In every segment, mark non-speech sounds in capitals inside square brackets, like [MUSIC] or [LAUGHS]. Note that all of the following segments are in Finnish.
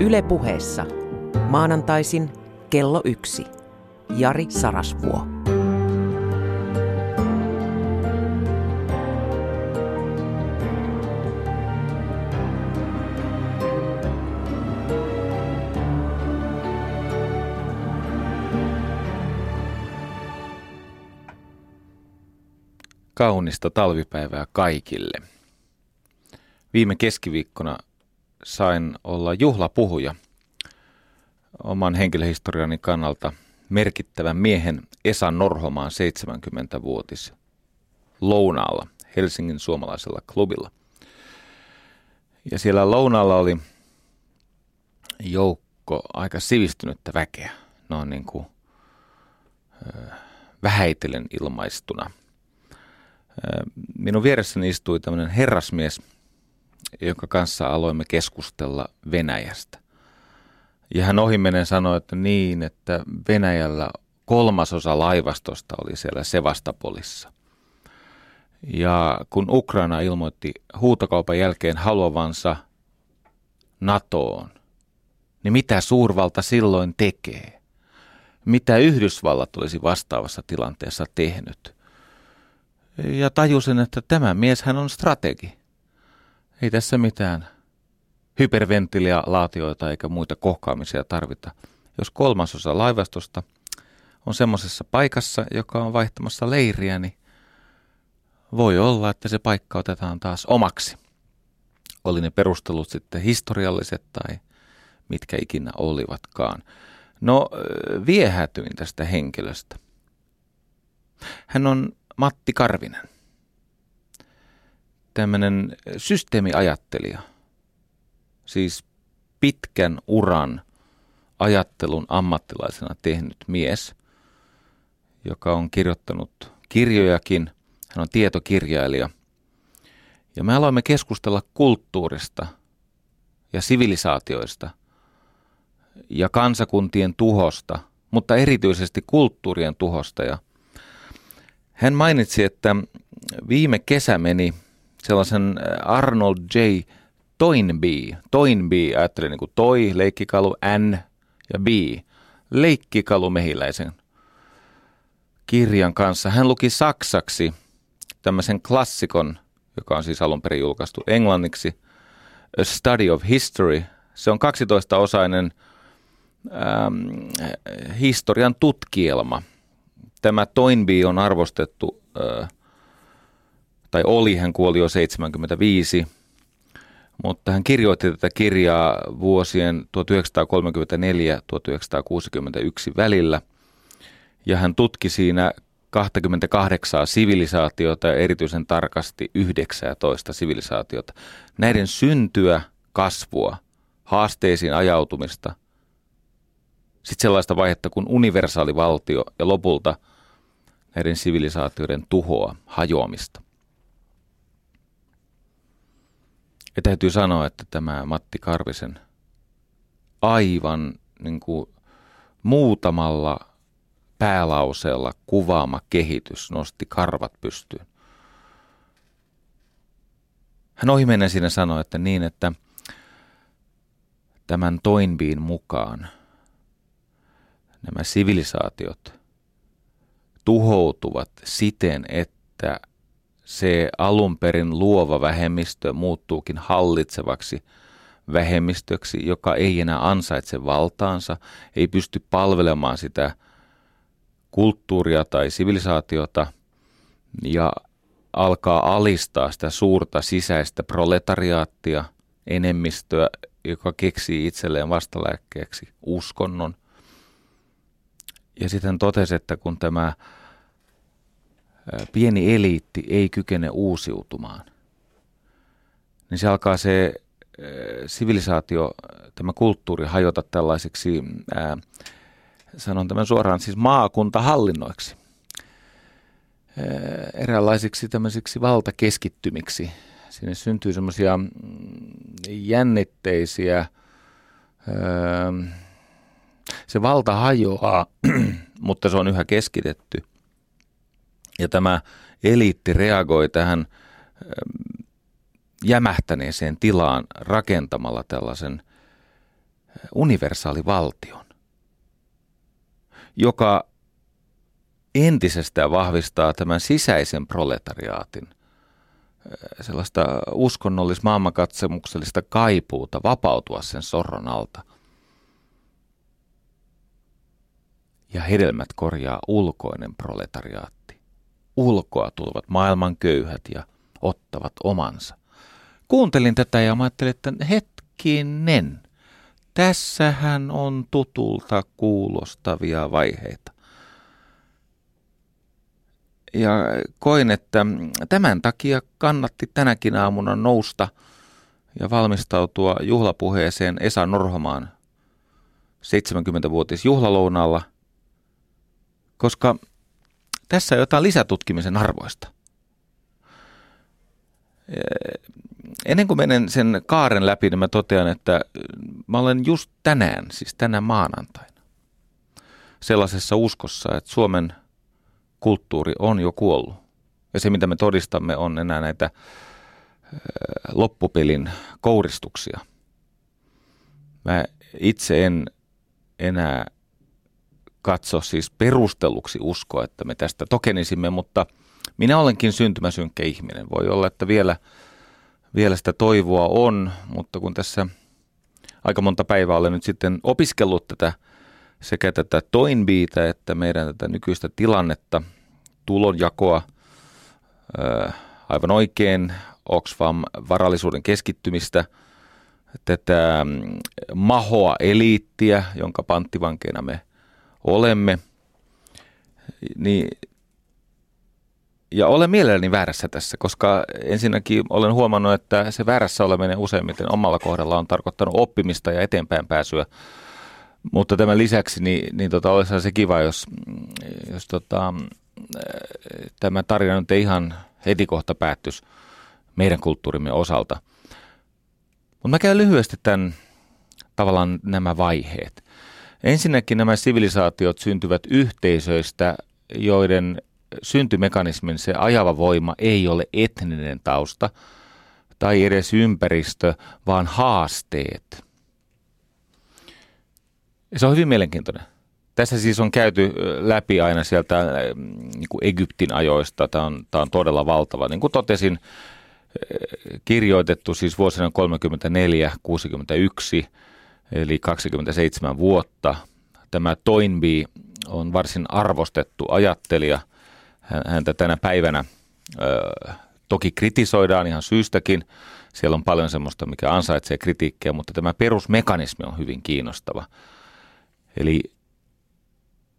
Yle puheessa. Maanantaisin kello yksi. Jari Sarasvuo. Kaunista talvipäivää kaikille. Viime keskiviikkona sain olla juhlapuhuja oman henkilöhistoriani kannalta merkittävän miehen Esa Norhomaan 70-vuotis lounaalla Helsingin suomalaisella klubilla. Ja siellä lounaalla oli joukko aika sivistynyttä väkeä, on niin kuin vähäitellen ilmaistuna. Minun vieressäni istui tämmöinen herrasmies – jonka kanssa aloimme keskustella Venäjästä. Ja hän ohimenen sanoi, että niin, että Venäjällä kolmasosa laivastosta oli siellä Sevastapolissa. Ja kun Ukraina ilmoitti huutokaupan jälkeen haluavansa NATOon, niin mitä suurvalta silloin tekee? Mitä Yhdysvallat olisi vastaavassa tilanteessa tehnyt? Ja tajusin, että tämä mies hän on strategi. Ei tässä mitään hyperventilaatioita eikä muita kohkaamisia tarvita. Jos kolmasosa laivastosta on semmoisessa paikassa, joka on vaihtamassa leiriä, niin voi olla, että se paikka otetaan taas omaksi. Oli ne perustelut sitten historialliset tai mitkä ikinä olivatkaan. No, viehätyin tästä henkilöstä. Hän on Matti Karvinen tämmöinen systeemiajattelija, siis pitkän uran ajattelun ammattilaisena tehnyt mies, joka on kirjoittanut kirjojakin. Hän on tietokirjailija. Ja me aloimme keskustella kulttuurista ja sivilisaatioista ja kansakuntien tuhosta, mutta erityisesti kulttuurien tuhosta. Ja hän mainitsi, että viime kesä meni sellaisen äh, Arnold J. Toynbee, Toynbee ajattelin niin kuin toi, leikkikalu, N ja B, leikkikalu mehiläisen kirjan kanssa. Hän luki saksaksi tämmöisen klassikon, joka on siis alun perin julkaistu englanniksi, A Study of History. Se on 12-osainen ähm, historian tutkielma. Tämä Toynbee on arvostettu äh, tai oli, hän kuoli jo 75, mutta hän kirjoitti tätä kirjaa vuosien 1934-1961 välillä, ja hän tutki siinä 28 sivilisaatiota ja erityisen tarkasti 19 sivilisaatiota. Näiden syntyä, kasvua, haasteisiin ajautumista, sitten sellaista vaihetta kuin universaali valtio ja lopulta näiden sivilisaatioiden tuhoa, hajoamista. Ja täytyy sanoa, että tämä Matti Karvisen aivan niin kuin muutamalla päälauseella kuvaama kehitys nosti karvat pystyyn. Hän ohimennen siinä sanoi, että niin, että tämän Toinbiin mukaan nämä sivilisaatiot tuhoutuvat siten, että se alun perin luova vähemmistö muuttuukin hallitsevaksi vähemmistöksi, joka ei enää ansaitse valtaansa, ei pysty palvelemaan sitä kulttuuria tai sivilisaatiota ja alkaa alistaa sitä suurta sisäistä proletariaattia, enemmistöä, joka keksii itselleen vastalääkkeeksi uskonnon. Ja sitten totesi, että kun tämä pieni eliitti ei kykene uusiutumaan, niin se alkaa se sivilisaatio, tämä kulttuuri hajota tällaisiksi, ää, sanon tämän suoraan, siis maakuntahallinnoiksi, ää, eräänlaisiksi tämmöisiksi valtakeskittymiksi. Sinne syntyy semmoisia mm, jännitteisiä, ää, se valta hajoaa, [CLEARS THROAT] mutta se on yhä keskitetty. Ja tämä eliitti reagoi tähän ähm, jämähtäneeseen tilaan rakentamalla tällaisen universaali valtion, joka entisestään vahvistaa tämän sisäisen proletariaatin sellaista uskonnollis maailmankatsemuksellista kaipuuta vapautua sen sorron alta. Ja hedelmät korjaa ulkoinen proletariaatti. Ulkoa tulevat maailman köyhät ja ottavat omansa. Kuuntelin tätä ja ajattelin, että hetkinen, tässähän on tutulta kuulostavia vaiheita. Ja koin, että tämän takia kannatti tänäkin aamuna nousta ja valmistautua juhlapuheeseen Esa Norhomaan 70-vuotis juhlalounalla, koska tässä on jotain lisätutkimisen arvoista. Ennen kuin menen sen kaaren läpi, niin mä totean, että mä olen just tänään, siis tänä maanantaina, sellaisessa uskossa, että Suomen kulttuuri on jo kuollut. Ja se, mitä me todistamme, on enää näitä loppupelin kouristuksia. Mä itse en enää katso siis perusteluksi uskoa, että me tästä tokenisimme, mutta minä olenkin syntymäsynkkä ihminen. Voi olla, että vielä, vielä sitä toivoa on, mutta kun tässä aika monta päivää olen nyt sitten opiskellut tätä sekä tätä Toinbiitä että meidän tätä nykyistä tilannetta, tulonjakoa, aivan oikein Oxfam varallisuuden keskittymistä, tätä mm, mahoa eliittiä, jonka panttivankeina me olemme, niin ja olen mielelläni väärässä tässä, koska ensinnäkin olen huomannut, että se väärässä oleminen useimmiten omalla kohdalla on tarkoittanut oppimista ja eteenpäin pääsyä. Mutta tämän lisäksi niin, niin tota, olisi se kiva, jos, jos tota, tämä tarina nyt ei ihan heti kohta päättyisi meidän kulttuurimme osalta. Mutta mä käyn lyhyesti tämän tavallaan nämä vaiheet. Ensinnäkin nämä sivilisaatiot syntyvät yhteisöistä, joiden syntymekanismin se ajava voima ei ole etninen tausta tai edes ympäristö, vaan haasteet. Se on hyvin mielenkiintoinen. Tässä siis on käyty läpi aina sieltä niin kuin Egyptin ajoista. Tämä on, tämä on todella valtava. Niin kuin totesin, kirjoitettu siis vuosina 34-61, eli 27 vuotta. Tämä Toynbee on varsin arvostettu ajattelija. Häntä tänä päivänä toki kritisoidaan ihan syystäkin. Siellä on paljon semmoista, mikä ansaitsee kritiikkiä, mutta tämä perusmekanismi on hyvin kiinnostava. Eli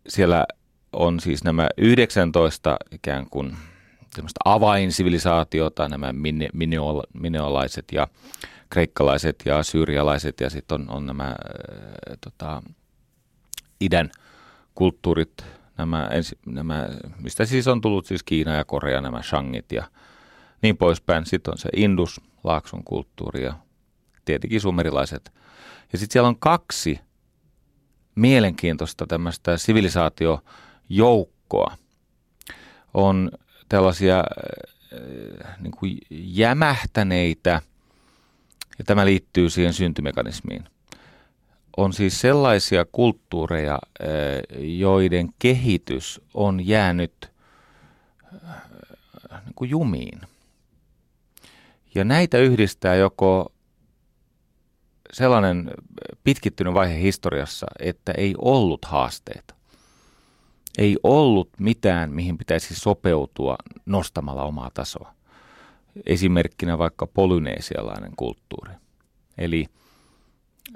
siellä on siis nämä 19 ikään kuin semmoista avainsivilisaatiota, nämä mineolaiset ja kreikkalaiset ja syyrialaiset ja sitten on, on nämä ää, tota, idän kulttuurit, nämä, ensi, nämä, mistä siis on tullut siis Kiina ja Korea, nämä shangit ja niin poispäin. Sitten on se Indus, Laakson kulttuuri ja tietenkin sumerilaiset. Ja sitten siellä on kaksi mielenkiintoista tämmöistä sivilisaatiojoukkoa. On tällaisia äh, niin kuin jämähtäneitä, ja tämä liittyy siihen syntymekanismiin. On siis sellaisia kulttuureja, äh, joiden kehitys on jäänyt äh, niin kuin jumiin. Ja näitä yhdistää joko sellainen pitkittynyt vaihe historiassa, että ei ollut haasteita. Ei ollut mitään, mihin pitäisi sopeutua nostamalla omaa tasoa. Esimerkkinä vaikka polyneesialainen kulttuuri. Eli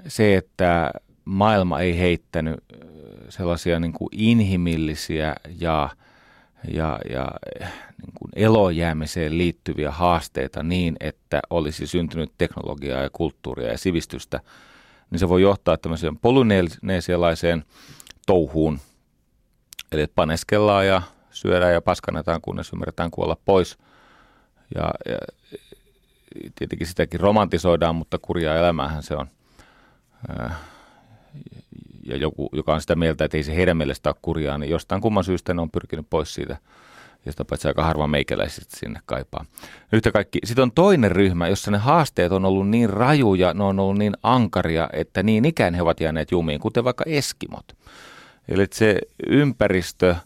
se, että maailma ei heittänyt sellaisia niin kuin inhimillisiä ja, ja, ja niin kuin elojäämiseen liittyviä haasteita niin, että olisi syntynyt teknologiaa ja kulttuuria ja sivistystä, niin se voi johtaa tämmöiseen polyneesialaiseen touhuun, eli paneskellaan ja syödään ja paskannetaan, kunnes ymmärretään kuolla pois. Ja, ja tietenkin sitäkin romantisoidaan, mutta kurjaa elämäähän se on. Ja joku, joka on sitä mieltä, että ei se heidän mielestä ole kurjaa, niin jostain kumman syystä ne on pyrkinyt pois siitä ja sitä paitsi aika harva meikäläiset sinne kaipaa. Yhtä kaikki, sitten on toinen ryhmä, jossa ne haasteet on ollut niin rajuja, ne on ollut niin ankaria, että niin ikään he ovat jääneet jumiin, kuten vaikka eskimot. Eli se ympäristö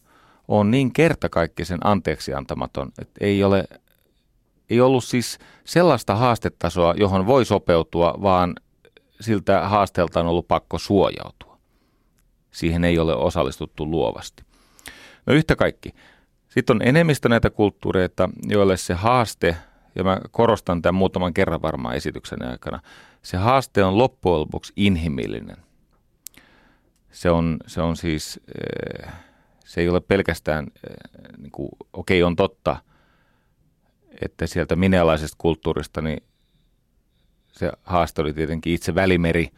on niin kertakaikkisen anteeksi antamaton, että ei ole ei ollut siis sellaista haastetasoa, johon voi sopeutua, vaan siltä haasteelta on ollut pakko suojautua. Siihen ei ole osallistuttu luovasti. No yhtä kaikki. Sitten on enemmistö näitä kulttuureita, joille se haaste, ja mä korostan tämän muutaman kerran varmaan esityksen aikana, se haaste on loppujen lopuksi inhimillinen. Se on, se on siis, eh, se ei ole pelkästään, eh, niin okei on totta, että sieltä minealaisesta kulttuurista, niin se haaste oli tietenkin itse välimeri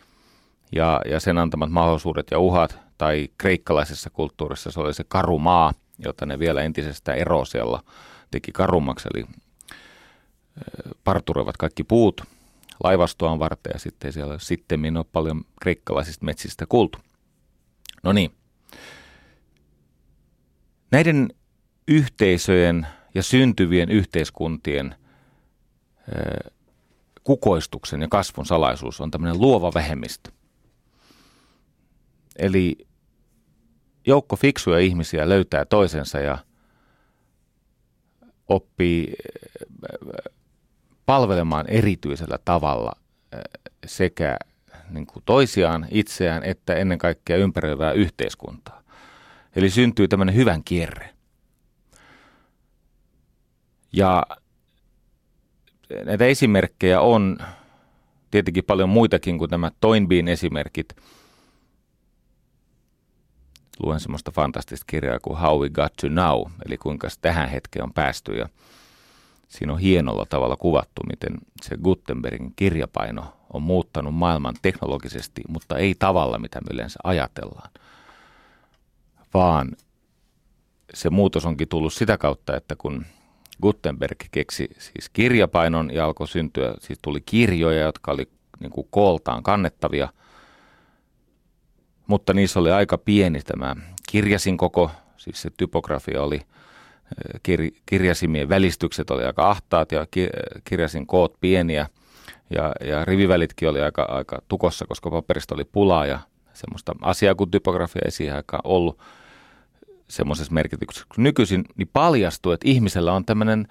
ja, ja sen antamat mahdollisuudet ja uhat, tai kreikkalaisessa kulttuurissa se oli se karumaa, jota ne vielä entisestään erosialla teki karummaksi, eli parturoivat kaikki puut laivastoaan varten ja sitten siellä sitten ole paljon kreikkalaisista metsistä kuultu. No niin. Näiden yhteisöjen ja syntyvien yhteiskuntien kukoistuksen ja kasvun salaisuus on tämmöinen luova vähemmistö. Eli joukko fiksuja ihmisiä löytää toisensa ja oppii palvelemaan erityisellä tavalla sekä niin kuin toisiaan, itseään, että ennen kaikkea ympäröivää yhteiskuntaa. Eli syntyy tämmöinen hyvän kierre. Ja näitä esimerkkejä on tietenkin paljon muitakin kuin nämä Toynbeen esimerkit. Luen semmoista fantastista kirjaa kuin How We Got to Now, eli kuinka tähän hetkeen on päästy. Ja siinä on hienolla tavalla kuvattu, miten se Gutenbergin kirjapaino on muuttanut maailman teknologisesti, mutta ei tavalla, mitä me yleensä ajatellaan. Vaan se muutos onkin tullut sitä kautta, että kun Gutenberg keksi siis kirjapainon ja alkoi syntyä, siis tuli kirjoja, jotka oli niin kuin kooltaan kannettavia, mutta niissä oli aika pieni tämä kirjasin koko, siis se typografia oli, kir, kirjasimien välistykset oli aika ahtaat ja kirjasin koot pieniä. Ja, ja rivivälitkin oli aika, aika tukossa, koska paperista oli pulaa ja semmoista asiaa kuin typografia ei siihen aikaan ollut semmoisessa merkityksessä kuin nykyisin, niin paljastuu, että ihmisellä on tämmöinen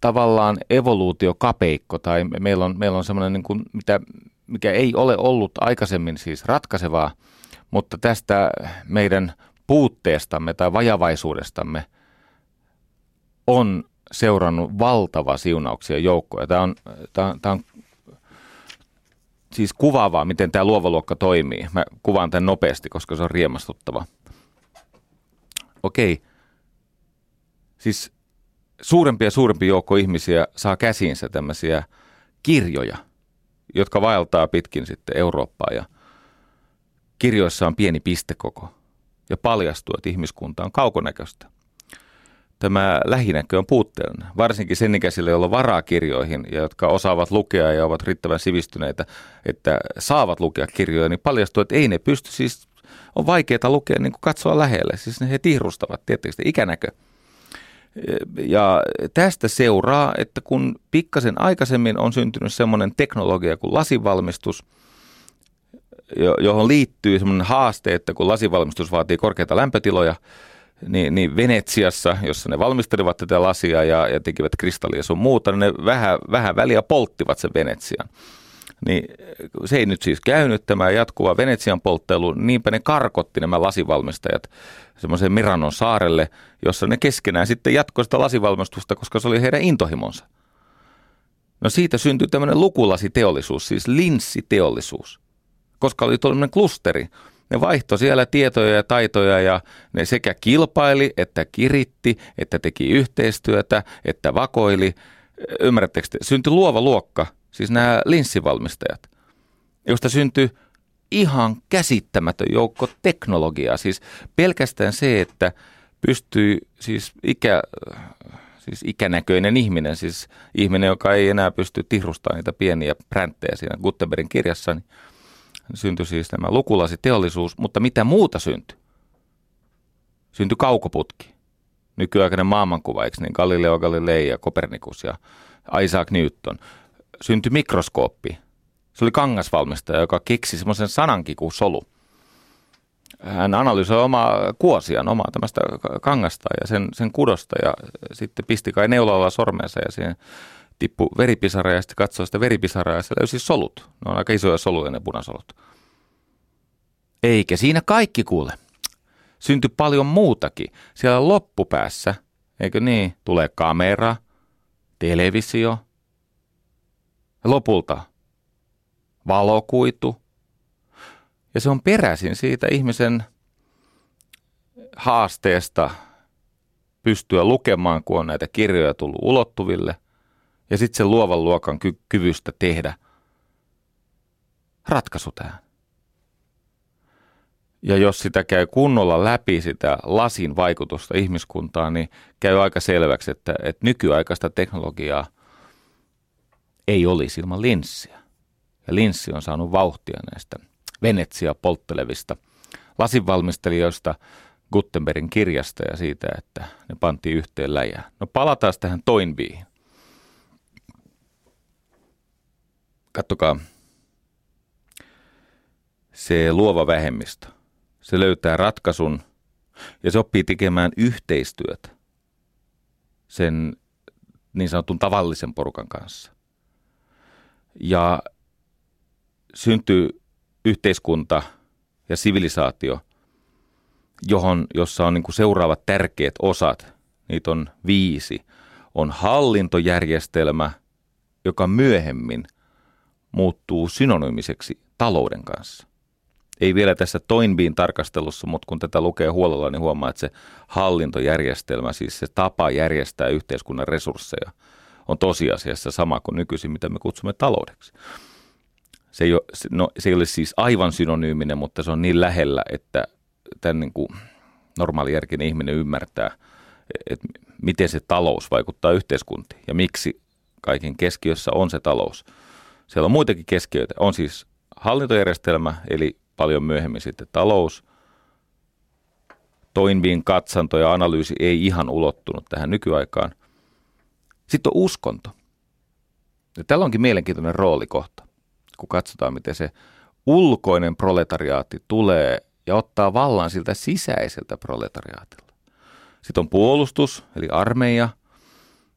tavallaan evoluutiokapeikko tai meillä on, meillä on semmoinen, niin kuin, mitä, mikä ei ole ollut aikaisemmin siis ratkaisevaa, mutta tästä meidän puutteestamme tai vajavaisuudestamme on seurannut valtava siunauksia joukkoja. Tämä on, tämä tämä on siis kuvaavaa, miten tämä luova luokka toimii. Mä kuvaan tämän nopeasti, koska se on riemastuttava okei, siis suurempi ja suurempi joukko ihmisiä saa käsiinsä tämmöisiä kirjoja, jotka vaeltaa pitkin sitten Eurooppaa ja kirjoissa on pieni pistekoko ja paljastuu, että ihmiskunta on kaukonäköistä. Tämä lähinäkö on puutteellinen, varsinkin sen ikäisille, joilla on varaa kirjoihin ja jotka osaavat lukea ja ovat riittävän sivistyneitä, että saavat lukea kirjoja, niin paljastuu, että ei ne pysty siis on vaikeaa lukea, niin kuin katsoa lähelle. Siis he tihrustavat, tietysti ikänäkö. Ja tästä seuraa, että kun pikkasen aikaisemmin on syntynyt semmoinen teknologia kuin lasivalmistus, johon liittyy semmoinen haaste, että kun lasivalmistus vaatii korkeita lämpötiloja, niin, niin Venetsiassa, jossa ne valmistelivat tätä lasia ja, ja tekivät kristallia sun muuta, niin ne vähän, vähän väliä polttivat sen Venetsian. Niin se ei nyt siis käynyt tämä jatkuva Venetsian polttelu, niinpä ne karkotti nämä lasivalmistajat semmoiseen Miranon saarelle, jossa ne keskenään sitten jatkoi sitä lasivalmistusta, koska se oli heidän intohimonsa. No siitä syntyi tämmöinen lukulasiteollisuus, siis linssiteollisuus, koska oli tämmöinen klusteri. Ne vaihtoi siellä tietoja ja taitoja ja ne sekä kilpaili, että kiritti, että teki yhteistyötä, että vakoili. Ymmärrättekö te? Syntyi luova luokka – siis nämä linssivalmistajat, josta syntyy ihan käsittämätön joukko teknologiaa. Siis pelkästään se, että pystyy siis, ikä, siis ikänäköinen ihminen, siis ihminen, joka ei enää pysty tihrustamaan niitä pieniä pränttejä siinä Gutenbergin kirjassa, niin syntyi siis tämä lukulasiteollisuus, mutta mitä muuta syntyi? Syntyi kaukoputki. nykyaikainen maailmankuva, eikö niin? Galileo Galilei ja Kopernikus ja Isaac Newton. Syntyi mikroskooppi. Se oli kangasvalmistaja, joka keksi semmoisen sanankin kuin solu. Hän analysoi omaa kuosiaan, omaa tämmöistä kangasta ja sen, sen kudosta ja sitten pisti kai neulalla sormensa ja siihen tippu veripisara ja sitten katsoi sitä veripisaraa ja se löysi solut. Ne on aika isoja soluja ne punasolut. Eikä siinä kaikki kuule. Syntyi paljon muutakin. Siellä loppupäässä, eikö niin, tulee kamera, televisio, lopulta valokuitu. Ja se on peräisin siitä ihmisen haasteesta pystyä lukemaan, kun on näitä kirjoja tullut ulottuville – ja sitten sen luovan luokan ky- kyvystä tehdä ratkaisu tähän. Ja jos sitä käy kunnolla läpi sitä lasin vaikutusta ihmiskuntaan, niin käy aika selväksi, että, että nykyaikaista teknologiaa ei olisi ilman linssiä. Ja linssi on saanut vauhtia näistä Venetsia polttelevista lasinvalmistelijoista Gutenbergin kirjasta ja siitä, että ne pantiin yhteen läjään. No palataan tähän Toinbiin. kattokaa, se luova vähemmistö, se löytää ratkaisun ja se oppii tekemään yhteistyötä sen niin sanotun tavallisen porukan kanssa. Ja syntyy yhteiskunta ja sivilisaatio, johon, jossa on niin kuin seuraavat tärkeät osat, niitä on viisi, on hallintojärjestelmä, joka myöhemmin – muuttuu synonyymiseksi talouden kanssa. Ei vielä tässä Toinbiin tarkastelussa, mutta kun tätä lukee huolella, niin huomaa, että se hallintojärjestelmä, siis se tapa järjestää yhteiskunnan resursseja, on tosiasiassa sama kuin nykyisin, mitä me kutsumme taloudeksi. Se ei, ole, no, se ei ole siis aivan synonyyminen, mutta se on niin lähellä, että tämän niin kuin normaali järkinen ihminen ymmärtää, että miten se talous vaikuttaa yhteiskuntiin ja miksi kaiken keskiössä on se talous – siellä on muitakin keskiöitä. On siis hallintojärjestelmä, eli paljon myöhemmin sitten talous. Toinbiin katsanto ja analyysi ei ihan ulottunut tähän nykyaikaan. Sitten on uskonto. Ja tällä onkin mielenkiintoinen rooli kohta, kun katsotaan, miten se ulkoinen proletariaatti tulee ja ottaa vallan siltä sisäiseltä proletariaatilta. Sitten on puolustus, eli armeija –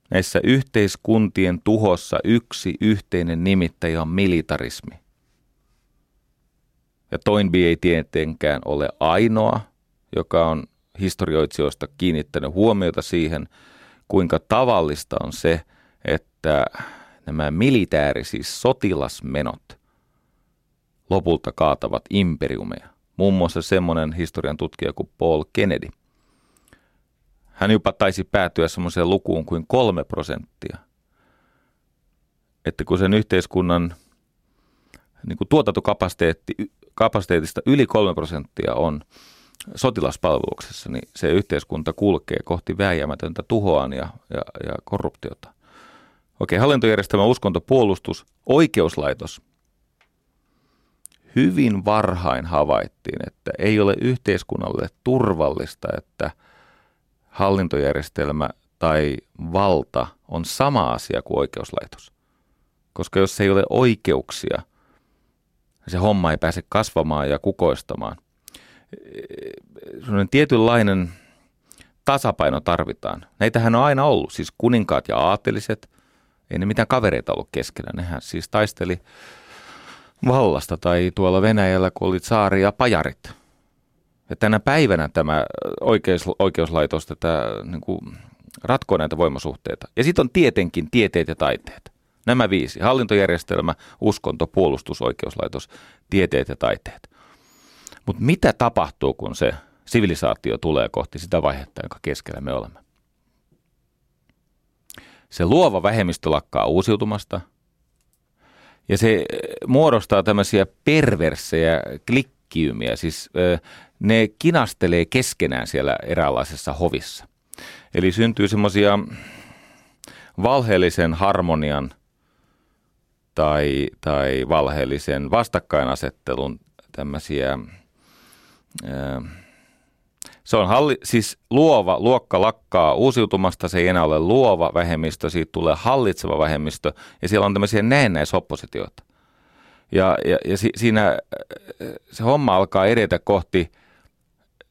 Näissä yhteiskuntien tuhossa yksi yhteinen nimittäjä on militarismi. Ja Toinby ei tietenkään ole ainoa, joka on historioitsijoista kiinnittänyt huomiota siihen, kuinka tavallista on se, että nämä militääri, siis sotilasmenot, lopulta kaatavat imperiumeja. Muun muassa semmoinen historian tutkija kuin Paul Kennedy – hän jopa taisi päätyä semmoiseen lukuun kuin kolme prosenttia. Että kun sen yhteiskunnan niin kuin tuotantokapasiteetista yli kolme prosenttia on sotilaspalveluksessa, niin se yhteiskunta kulkee kohti vääjäämätöntä tuhoaan ja, ja, ja korruptiota. Okei, hallintojärjestelmä, uskonto, puolustus, oikeuslaitos. Hyvin varhain havaittiin, että ei ole yhteiskunnalle turvallista, että – hallintojärjestelmä tai valta on sama asia kuin oikeuslaitos. Koska jos ei ole oikeuksia, se homma ei pääse kasvamaan ja kukoistamaan. Tietynlainen tasapaino tarvitaan. Näitähän on aina ollut, siis kuninkaat ja aateliset, ei ne mitään kavereita ollut keskenään, nehän siis taisteli vallasta tai tuolla Venäjällä, kun oli saari ja pajarit – ja tänä päivänä tämä oikeus, oikeuslaitos tätä, niin kuin, ratkoo näitä voimasuhteita. Ja sitten on tietenkin tieteet ja taiteet. Nämä viisi. Hallintojärjestelmä, uskonto, puolustus, oikeuslaitos, tieteet ja taiteet. Mutta mitä tapahtuu, kun se sivilisaatio tulee kohti sitä vaihetta, jonka keskellä me olemme? Se luova vähemmistö lakkaa uusiutumasta – ja se muodostaa tämmöisiä perversejä klikkiumiä, siis ne kinastelee keskenään siellä eräänlaisessa hovissa. Eli syntyy semmoisia valheellisen harmonian tai, tai valheellisen vastakkainasettelun tämmöisiä Se on halli, siis luova luokka lakkaa uusiutumasta, se ei enää ole luova vähemmistö, siitä tulee hallitseva vähemmistö ja siellä on tämmöisiä näennäisoppositioita. Ja, ja, ja si, siinä se homma alkaa edetä kohti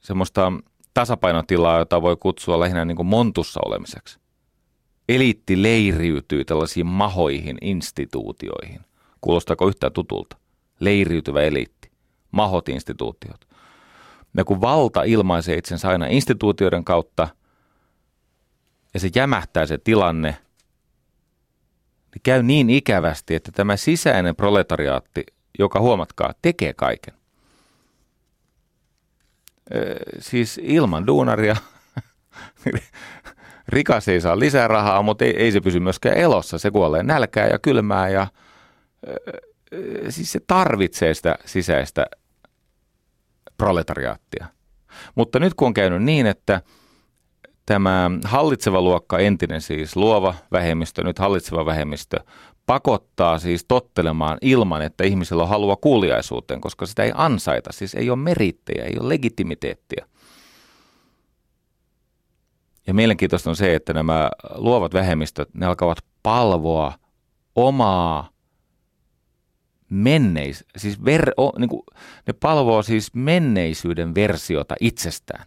semmoista tasapainotilaa, jota voi kutsua lähinnä niin kuin montussa olemiseksi. Eliitti leiriytyy tällaisiin mahoihin instituutioihin. Kuulostaako yhtään tutulta? Leiriytyvä eliitti. Mahot instituutiot. Ja kun valta ilmaisee itsensä aina instituutioiden kautta ja se jämähtää se tilanne, niin käy niin ikävästi, että tämä sisäinen proletariaatti, joka huomatkaa, tekee kaiken. Siis ilman duunaria [LAUGHS] rikas ei saa lisää rahaa, mutta ei, ei se pysy myöskään elossa. Se kuolee nälkää ja kylmää ja siis se tarvitsee sitä sisäistä proletariaattia. Mutta nyt kun on käynyt niin, että tämä hallitseva luokka, entinen siis luova vähemmistö, nyt hallitseva vähemmistö, pakottaa siis tottelemaan ilman, että ihmisellä on halua kuuliaisuuteen, koska sitä ei ansaita, siis ei ole merittejä, ei ole legitimiteettiä. Ja mielenkiintoista on se, että nämä luovat vähemmistöt, ne alkavat palvoa omaa menneis, siis ver, o, niin kuin, ne palvoo siis menneisyyden versiota itsestään.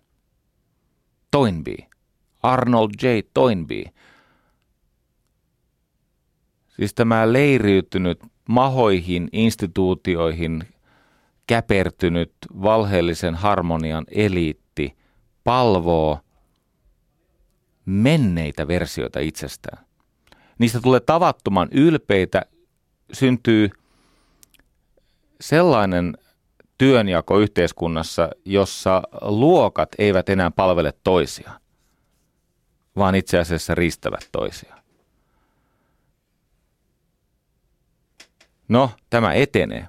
Toynbee, Arnold J. Toynbee. Siis tämä leiriytynyt mahoihin, instituutioihin käpertynyt valheellisen harmonian eliitti palvoo menneitä versioita itsestään. Niistä tulee tavattoman ylpeitä, syntyy – sellainen työnjako yhteiskunnassa, jossa luokat eivät enää palvele toisiaan, vaan itse asiassa riistävät toisiaan. No, tämä etenee.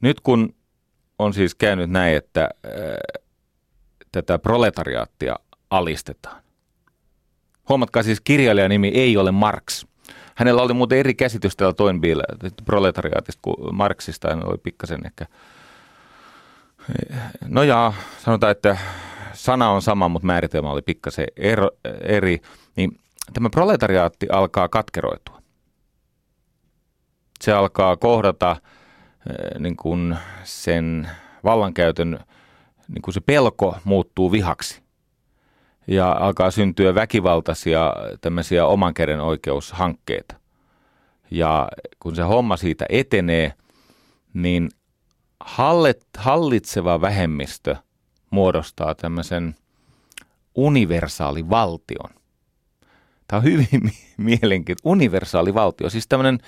Nyt kun on siis käynyt näin, että ää, tätä proletariaattia alistetaan. Huomatkaa siis kirjailijan nimi ei ole Marx – Hänellä oli muuten eri käsitys täällä Toynbille, proletariaatista kuin Marksista, hän oli pikkasen ehkä, no jaa, sanotaan, että sana on sama, mutta määritelmä oli pikkasen ero, eri, niin tämä proletariaatti alkaa katkeroitua. Se alkaa kohdata eh, niin kuin sen vallankäytön, niin kuin se pelko muuttuu vihaksi ja alkaa syntyä väkivaltaisia tämmöisiä oman käden oikeushankkeita. Ja kun se homma siitä etenee, niin hallit, hallitseva vähemmistö muodostaa tämmöisen universaali valtion. Tämä on hyvin [LAUGHS] mielenkiintoinen. Universaali valtio, siis tämmöinen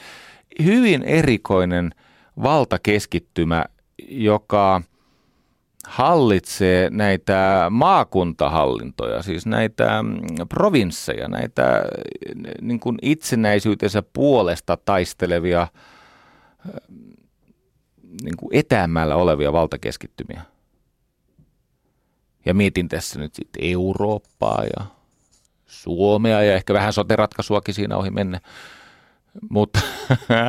hyvin erikoinen valtakeskittymä, joka – hallitsee näitä maakuntahallintoja, siis näitä mm, provinsseja, näitä niin kuin itsenäisyytensä puolesta taistelevia niin kuin etäämällä olevia valtakeskittymiä. Ja mietin tässä nyt sitten Eurooppaa ja Suomea ja ehkä vähän soteratkaisuakin siinä ohi mennä. Mutta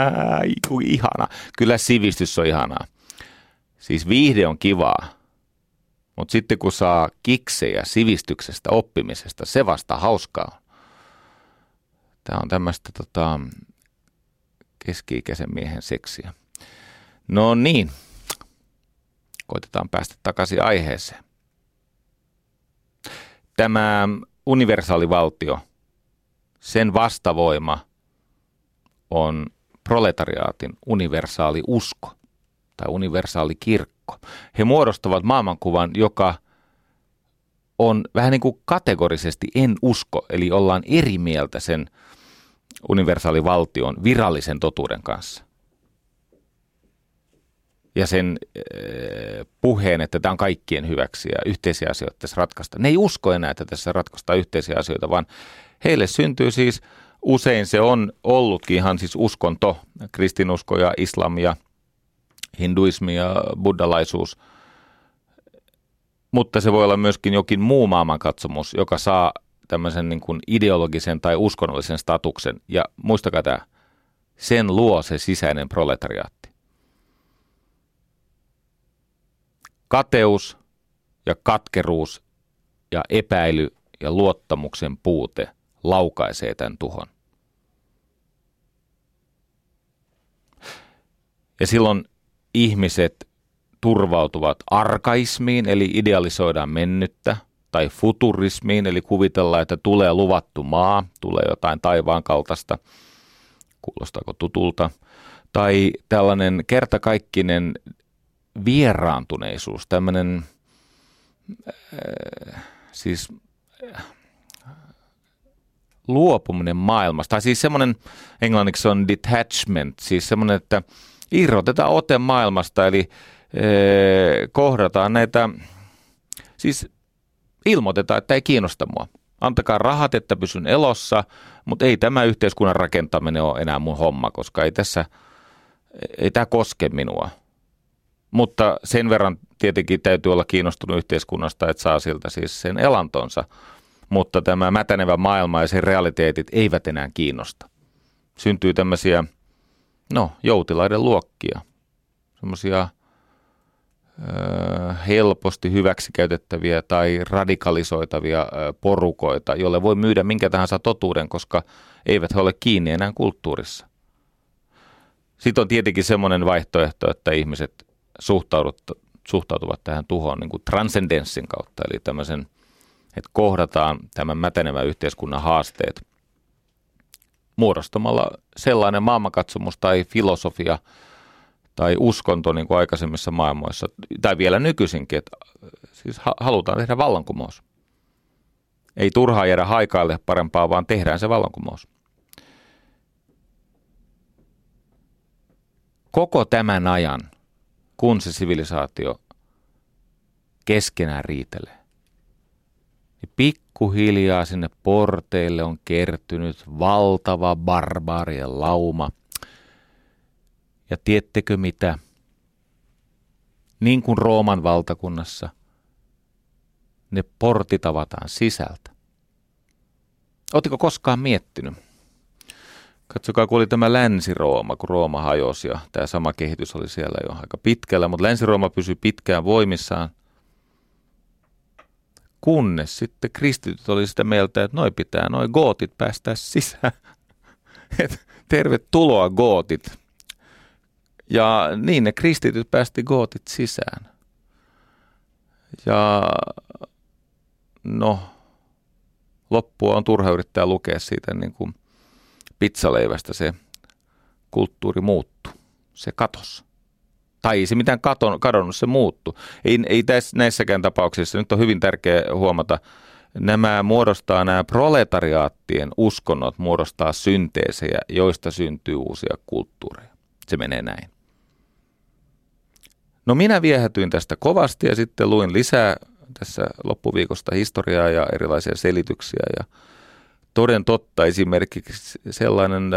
[LAUGHS] ihana. Kyllä sivistys on ihanaa. Siis viihde on kivaa mutta sitten kun saa kiksejä sivistyksestä, oppimisesta, se vasta hauskaa. Tämä on tämmöistä tota, keski-ikäisen miehen seksiä. No niin, koitetaan päästä takaisin aiheeseen. Tämä universaali valtio, sen vastavoima on proletariaatin universaali usko tai universaali kirkko. He muodostavat maailmankuvan, joka on vähän niin kuin kategorisesti en usko, eli ollaan eri mieltä sen universaalivaltion virallisen totuuden kanssa. Ja sen äh, puheen, että tämä on kaikkien hyväksi ja yhteisiä asioita tässä ratkaista. Ne ei usko enää, että tässä ratkaistaan yhteisiä asioita, vaan heille syntyy siis, usein se on ollutkin ihan siis uskonto, kristinusko ja islam ja hinduismi ja buddhalaisuus, mutta se voi olla myöskin jokin muu maailmankatsomus, joka saa tämmöisen niin kuin ideologisen tai uskonnollisen statuksen. Ja muistakaa tämä, sen luo se sisäinen proletariaatti. Kateus, ja katkeruus ja epäily ja luottamuksen puute laukaisee tämän tuhon. Ja silloin ihmiset turvautuvat arkaismiin, eli idealisoidaan mennyttä, tai futurismiin, eli kuvitellaan, että tulee luvattu maa, tulee jotain taivaan kaltaista, kuulostaako tutulta, tai tällainen kertakaikkinen vieraantuneisuus, tämmöinen äh, siis äh, luopuminen maailmasta, tai siis semmoinen, englanniksi on detachment, siis semmoinen, että irrotetaan ote maailmasta, eli äh, kohdataan näitä, siis ilmoitetaan, että ei kiinnosta mua. Antakaa rahat, että pysyn elossa, mutta ei tämä yhteiskunnan rakentaminen ole enää mun homma, koska ei tässä, ei tämä koske minua. Mutta sen verran tietenkin täytyy olla kiinnostunut yhteiskunnasta, että saa siltä siis sen elantonsa. Mutta tämä mätänevä maailma ja sen realiteetit eivät enää kiinnosta. Syntyy tämmöisiä, no, joutilaiden luokkia. Semmoisia helposti hyväksikäytettäviä tai radikalisoitavia porukoita, jolle voi myydä minkä tahansa totuuden, koska eivät he ole kiinni enää kulttuurissa. Sitten on tietenkin semmoinen vaihtoehto, että ihmiset suhtautuvat tähän tuhoon niin kuin transcendenssin kautta, eli tämmöisen, että kohdataan tämän mätänevän yhteiskunnan haasteet muodostamalla sellainen maailmankatsomus tai filosofia – tai uskonto niin kuin aikaisemmissa maailmoissa, tai vielä nykyisinkin, että siis halutaan tehdä vallankumous. Ei turhaa jäädä haikaille parempaa, vaan tehdään se vallankumous. Koko tämän ajan, kun se sivilisaatio keskenään riitelee, niin pikkuhiljaa sinne porteille on kertynyt valtava barbaarien lauma – ja tiettekö mitä? Niin kuin Rooman valtakunnassa, ne portit avataan sisältä. Oletteko koskaan miettinyt? Katsokaa, kun oli tämä Länsi-Rooma, kun Rooma hajosi ja tämä sama kehitys oli siellä jo aika pitkällä, mutta Länsi-Rooma pysyi pitkään voimissaan, kunnes sitten kristityt oli sitä mieltä, että noi pitää, noi gootit päästä sisään. [LAUGHS] Et tervetuloa gootit ja niin ne kristityt päästi gootit sisään. Ja no, loppua on turha yrittää lukea siitä niin kuin pizzaleivästä se kulttuuri muuttu. Se katos. Tai ei se mitään katon, kadonnut, se muuttu. Ei, ei tässä, näissäkään tapauksissa, nyt on hyvin tärkeää huomata, nämä muodostaa nämä proletariaattien uskonnot, muodostaa synteesejä, joista syntyy uusia kulttuureja. Se menee näin. No minä viehätyin tästä kovasti ja sitten luin lisää tässä loppuviikosta historiaa ja erilaisia selityksiä ja toden totta esimerkiksi sellainen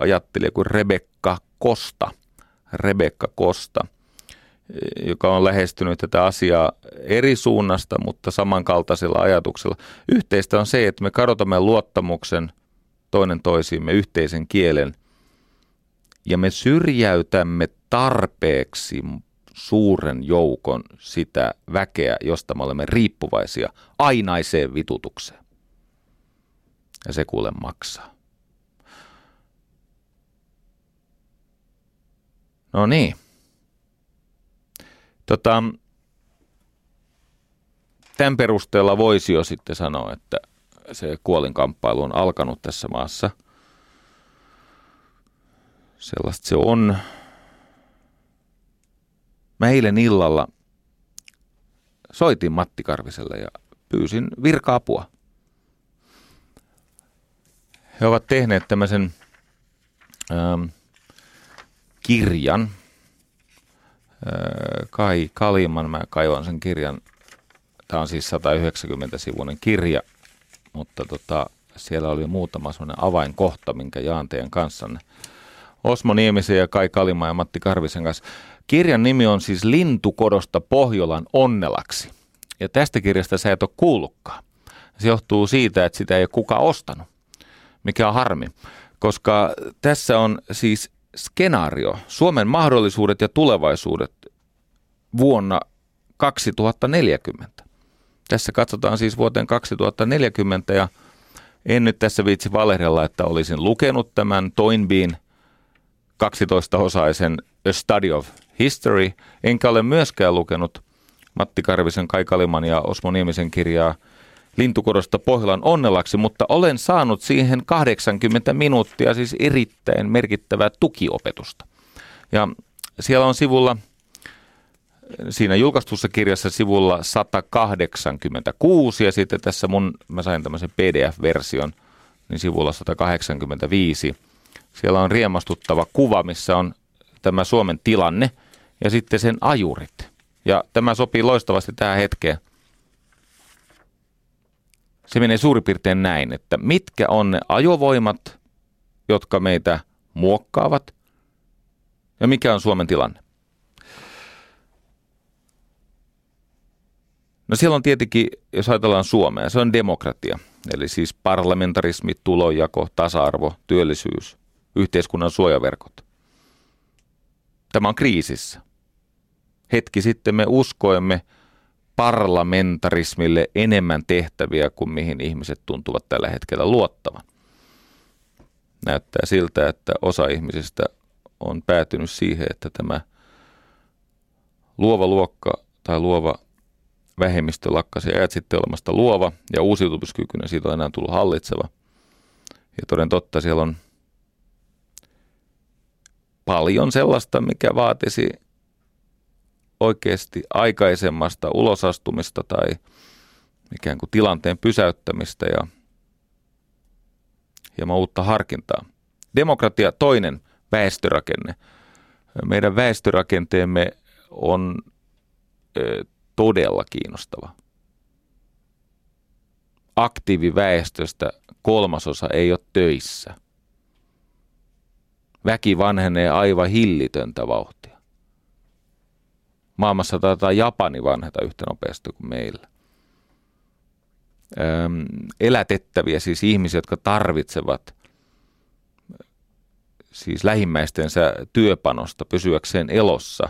ajattelija kuin Rebekka Kosta, Rebekka Kosta, joka on lähestynyt tätä asiaa eri suunnasta, mutta samankaltaisella ajatuksella. Yhteistä on se, että me kadotamme luottamuksen toinen toisiimme yhteisen kielen ja me syrjäytämme tarpeeksi suuren joukon sitä väkeä, josta me olemme riippuvaisia ainaiseen vitutukseen. Ja se kuule maksaa. No niin. Tota, tämän perusteella voisi jo sitten sanoa, että se kuolinkamppailu on alkanut tässä maassa. Sellaista se on. Mä eilen illalla soitin Matti Karviselle ja pyysin virka-apua. He ovat tehneet tämmöisen ähm, kirjan. Äh, Kai Kaliman, mä kaivan sen kirjan. Tämä on siis 190-sivuinen kirja, mutta tota, siellä oli muutama sellainen avainkohta, minkä jaan teidän kanssanne. Osmo Niemisen ja Kai Kalima ja Matti Karvisen kanssa. Kirjan nimi on siis Lintukodosta Pohjolan onnelaksi. Ja tästä kirjasta sä et ole kuullutkaan. Se johtuu siitä, että sitä ei ole kukaan ostanut, mikä on harmi. Koska tässä on siis skenaario, Suomen mahdollisuudet ja tulevaisuudet vuonna 2040. Tässä katsotaan siis vuoteen 2040 ja en nyt tässä viitsi valehdella, että olisin lukenut tämän Toynbeen 12-osaisen A Study of History, enkä ole myöskään lukenut Matti Karvisen, Kai Kaliman ja Osmo Niemisen kirjaa Lintukorosta Pohjolan onnellaksi, mutta olen saanut siihen 80 minuuttia, siis erittäin merkittävää tukiopetusta. Ja siellä on sivulla, siinä julkaistussa kirjassa sivulla 186 ja sitten tässä mun, mä sain tämmöisen PDF-version, niin sivulla 185. Siellä on riemastuttava kuva, missä on tämä Suomen tilanne ja sitten sen ajurit. Ja tämä sopii loistavasti tähän hetkeen. Se menee suurin piirtein näin, että mitkä on ne ajovoimat, jotka meitä muokkaavat, ja mikä on Suomen tilanne. No siellä on tietenkin, jos ajatellaan Suomea, se on demokratia. Eli siis parlamentarismi, tulojako, tasa-arvo, työllisyys, yhteiskunnan suojaverkot. Tämä on kriisissä. Hetki sitten me uskoimme parlamentarismille enemmän tehtäviä kuin mihin ihmiset tuntuvat tällä hetkellä luottavan. Näyttää siltä, että osa ihmisistä on päätynyt siihen, että tämä luova luokka tai luova vähemmistö lakkasi ajat sitten olemasta luova ja uusiutumiskykyinen, siitä on enää tullut hallitseva. Ja toden totta, siellä on paljon sellaista, mikä vaatisi oikeasti aikaisemmasta ulosastumista tai ikään kuin tilanteen pysäyttämistä ja hieman uutta harkintaa. Demokratia toinen väestörakenne. Meidän väestörakenteemme on todella kiinnostava. Aktiiviväestöstä kolmasosa ei ole töissä. Väki vanhenee aivan hillitöntä vauhtia. Maailmassa taitaa Japani vanheta yhtä nopeasti kuin meillä. Öm, elätettäviä siis ihmisiä, jotka tarvitsevat siis lähimmäistensä työpanosta pysyäkseen elossa,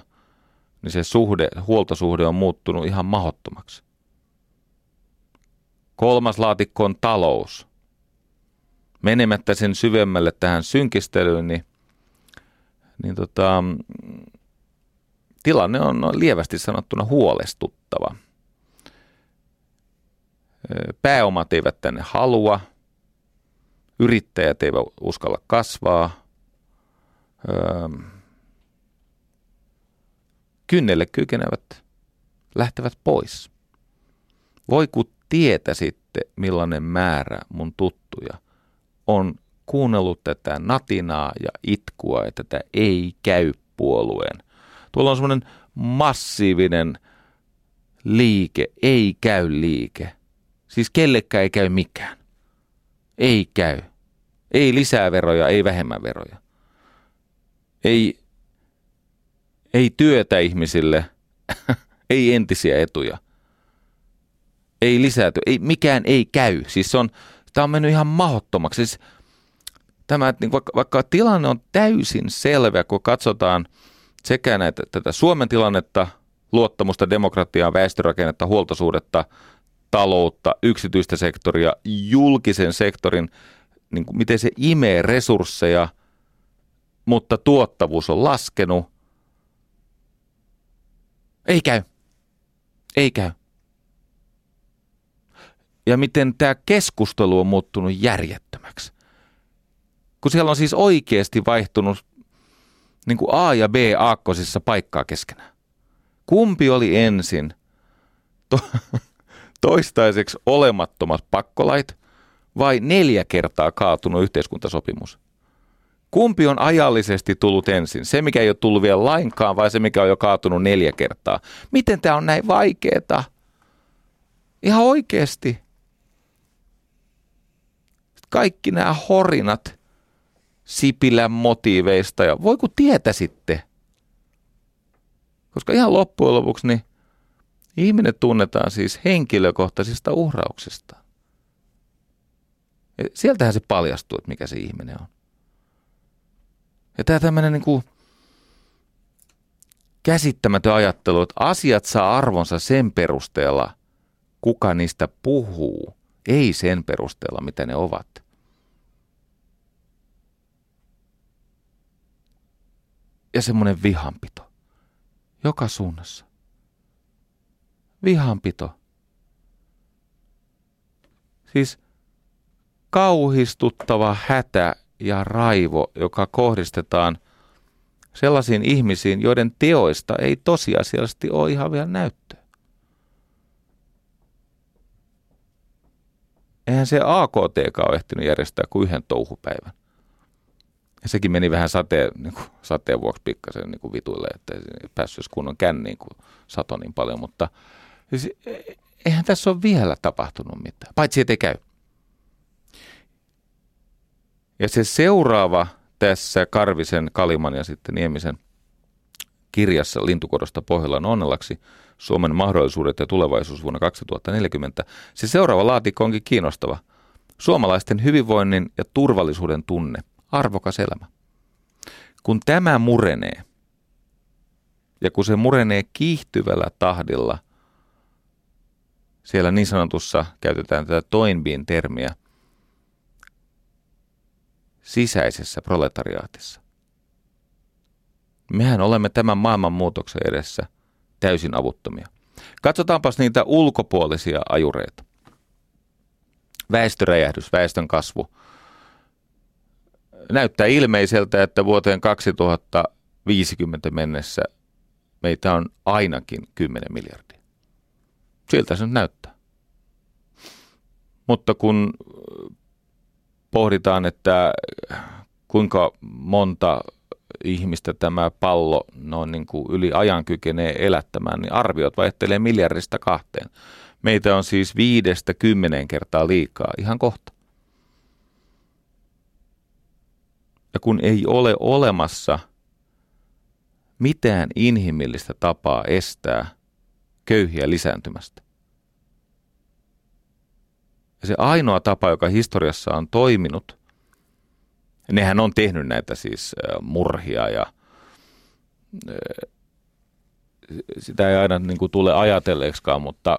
niin se suhde, huoltosuhde on muuttunut ihan mahottomaksi. Kolmas laatikko on talous. Menemättä sen syvemmälle tähän synkistelyyn, niin, niin tota, tilanne on lievästi sanottuna huolestuttava. Pääomat eivät tänne halua, yrittäjät eivät uskalla kasvaa, kynnelle kykenevät lähtevät pois. Voi kun tietä sitten, millainen määrä mun tuttuja on kuunnellut tätä natinaa ja itkua, että tätä ei käy puolueen. Tuolla on semmoinen massiivinen liike, ei käy liike. Siis kellekään ei käy mikään. Ei käy. Ei lisää veroja, ei vähemmän veroja ei, ei työtä ihmisille, [LAUGHS] ei entisiä etuja, ei lisäty, ei, mikään ei käy. Siis on, tämä on mennyt ihan mahottomaksi. Siis tämä, että niin vaikka, vaikka tilanne on täysin selvä, kun katsotaan sekä näitä, tätä Suomen tilannetta, luottamusta demokratiaa, väestörakennetta, huoltosuhdetta, taloutta, yksityistä sektoria, julkisen sektorin, niin kuin miten se imee resursseja – mutta tuottavuus on laskenut. Ei käy. Ei käy. Ja miten tämä keskustelu on muuttunut järjettömäksi. Kun siellä on siis oikeasti vaihtunut niin kuin A ja B aakkosissa paikkaa keskenään. Kumpi oli ensin to- [LAUGHS] toistaiseksi olemattomat pakkolait vai neljä kertaa kaatunut yhteiskuntasopimus? Kumpi on ajallisesti tullut ensin? Se, mikä ei ole tullut vielä lainkaan vai se, mikä on jo kaatunut neljä kertaa? Miten tämä on näin vaikeeta? Ihan oikeasti. Kaikki nämä horinat Sipilän motiiveista ja voi kun sitten. Koska ihan loppujen lopuksi niin ihminen tunnetaan siis henkilökohtaisista uhrauksista. Ja sieltähän se paljastuu, että mikä se ihminen on. Ja tämä tämmöinen niin kuin käsittämätön ajattelu, että asiat saa arvonsa sen perusteella, kuka niistä puhuu, ei sen perusteella, mitä ne ovat. Ja semmoinen vihanpito. Joka suunnassa. Vihanpito. Siis kauhistuttava hätä ja raivo, joka kohdistetaan sellaisiin ihmisiin, joiden teoista ei tosiasiallisesti ole ihan vielä näyttöä. Eihän se AKT ole ehtinyt järjestää kuin yhden touhupäivän. Ja sekin meni vähän sateen, niin kuin, sateen vuoksi pikkasen niin kuin vituille, että ei päässyt kunnon känniin, kun sato niin paljon. Mutta siis, eihän tässä ole vielä tapahtunut mitään, paitsi ettei käy. Ja se seuraava tässä Karvisen, Kaliman ja sitten Niemisen kirjassa Lintukodosta Pohjolan onnellaksi Suomen mahdollisuudet ja tulevaisuus vuonna 2040. Se seuraava laatikko onkin kiinnostava. Suomalaisten hyvinvoinnin ja turvallisuuden tunne, arvokas elämä. Kun tämä murenee, ja kun se murenee kiihtyvällä tahdilla, siellä niin sanotussa käytetään tätä Toinbiin termiä – sisäisessä proletariaatissa. Mehän olemme tämän maailmanmuutoksen edessä täysin avuttomia. Katsotaanpas niitä ulkopuolisia ajureita. Väestöräjähdys, väestön kasvu. Näyttää ilmeiseltä, että vuoteen 2050 mennessä meitä on ainakin 10 miljardia. Siltä se näyttää. Mutta kun pohditaan, että kuinka monta ihmistä tämä pallo noin niin kuin yli ajan kykenee elättämään, niin arviot vaihtelee miljardista kahteen. Meitä on siis viidestä kymmeneen kertaa liikaa ihan kohta. Ja kun ei ole olemassa mitään inhimillistä tapaa estää köyhiä lisääntymästä, ja se ainoa tapa, joka historiassa on toiminut, nehän on tehnyt näitä siis murhia ja sitä ei aina niin kuin tule ajatelleeksikaan, mutta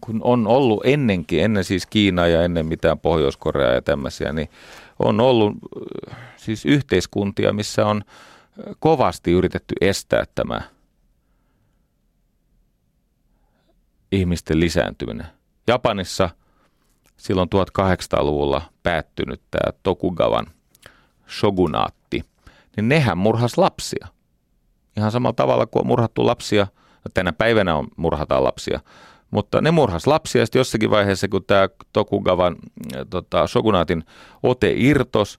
kun on ollut ennenkin, ennen siis Kiinaa ja ennen mitään Pohjois-Koreaa ja tämmöisiä, niin on ollut siis yhteiskuntia, missä on kovasti yritetty estää tämä ihmisten lisääntyminen. Japanissa – silloin 1800-luvulla päättynyt tämä Tokugavan shogunaatti, niin nehän murhas lapsia. Ihan samalla tavalla kuin on murhattu lapsia, no tänä päivänä on murhataan lapsia, mutta ne murhas lapsia sitten jossakin vaiheessa, kun tämä Tokugavan tota, shogunaatin ote irtos,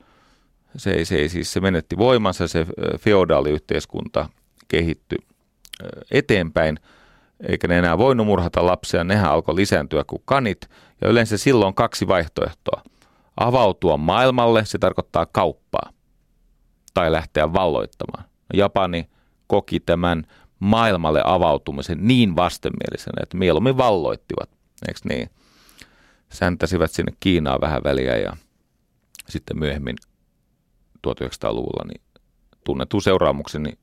se ei, se ei siis se menetti voimansa, se feodaaliyhteiskunta kehittyi eteenpäin, eikä ne enää voinut murhata lapsia, nehän alkoi lisääntyä kuin kanit – ja yleensä silloin on kaksi vaihtoehtoa. Avautua maailmalle, se tarkoittaa kauppaa, tai lähteä valloittamaan. Japani koki tämän maailmalle avautumisen niin vastenmielisenä, että mieluummin valloittivat, eikö niin? Säntäsivät sinne Kiinaa vähän väliä ja sitten myöhemmin 1900-luvulla niin tunnettu seuraamukseni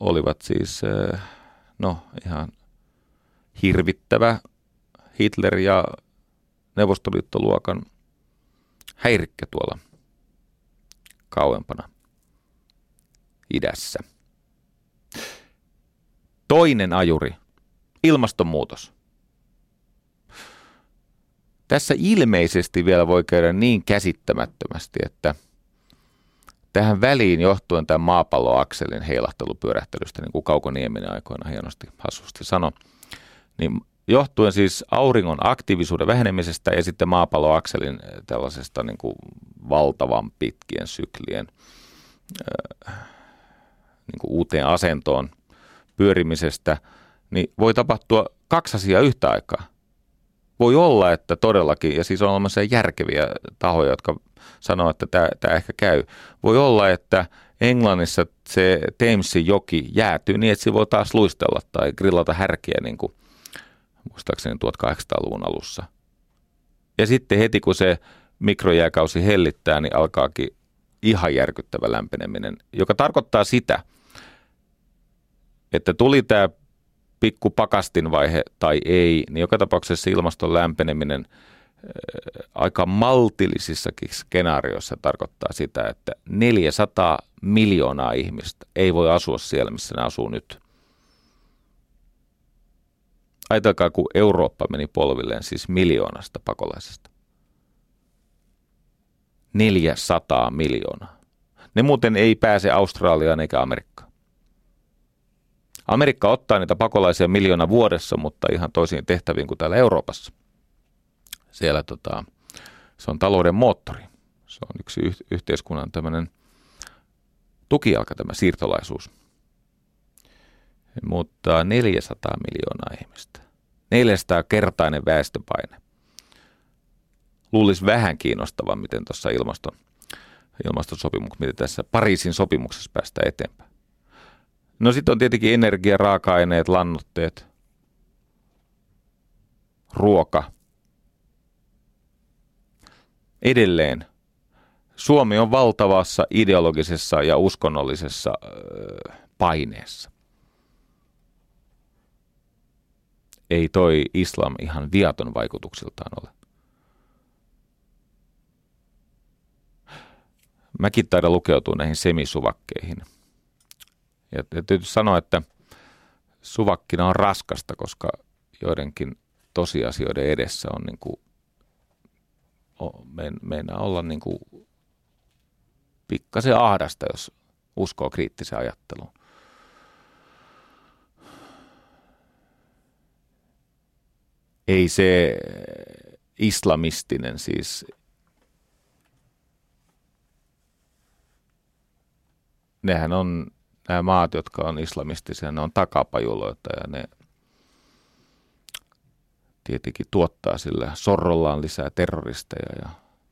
olivat siis no ihan hirvittävä Hitler ja Neuvostoliittoluokan häirikkä tuolla kauempana idässä. Toinen ajuri, ilmastonmuutos. Tässä ilmeisesti vielä voi käydä niin käsittämättömästi, että tähän väliin johtuen tämän maapalloakselin heilahtelupyörähtelystä, niin kuin Kauko Nieminen aikoina hienosti hassusti sanoi, niin johtuen siis auringon aktiivisuuden vähenemisestä ja sitten maapalloakselin eh, tällaisesta niin kuin valtavan pitkien syklien äh, niin kuin uuteen asentoon pyörimisestä, niin voi tapahtua kaksi asiaa yhtä aikaa. Voi olla, että todellakin, ja siis on olemassa järkeviä tahoja, jotka sanoo, että tämä, tämä ehkä käy. Voi olla, että Englannissa se Thamesin joki jäätyy niin, että se voi taas luistella tai grillata härkiä niin kuin muistaakseni 1800-luvun alussa. Ja sitten heti kun se mikrojääkausi hellittää, niin alkaakin ihan järkyttävä lämpeneminen, joka tarkoittaa sitä, että 2050 että tuli tämä pikku pakastinvaihe tai ei, niin joka tapauksessa ilmaston lämpeneminen aika maltillisissakin skenaarioissa tarkoittaa sitä, että 400 miljoonaa ihmistä ei voi asua siellä, missä ne asuu nyt. Ajatelkaa, kun Eurooppa meni polvilleen siis miljoonasta pakolaisesta. 400 miljoonaa. Ne muuten ei pääse Australiaan eikä Amerikkaan. Amerikka ottaa niitä pakolaisia miljoona vuodessa, mutta ihan toisiin tehtäviin kuin täällä Euroopassa. Siellä tota, se on talouden moottori. Se on yksi yh- yhteiskunnan tämmöinen tukijalka tämä siirtolaisuus. Mutta 400 miljoonaa ihmistä. 400 kertainen väestöpaine. Luulisi vähän kiinnostavaa, miten tuossa ilmaston, ilmastosopimuksessa, miten tässä Pariisin sopimuksessa päästään eteenpäin. No sitten on tietenkin energia, raaka-aineet, lannoitteet, ruoka. Edelleen Suomi on valtavassa ideologisessa ja uskonnollisessa paineessa. Ei toi islam ihan viaton vaikutuksiltaan ole. Mäkin taidan lukeutua näihin semisuvakkeihin. Ja täytyy sanoa, että suvakkina on raskasta, koska joidenkin tosiasioiden edessä on niin kuin, meinaa olla niin kuin pikkasen ahdasta, jos uskoo kriittiseen ajatteluun. Ei se islamistinen siis nehän on nämä maat, jotka on islamistisia, ne on takapajuloita ja ne tietenkin tuottaa sillä sorrollaan lisää terroristeja ja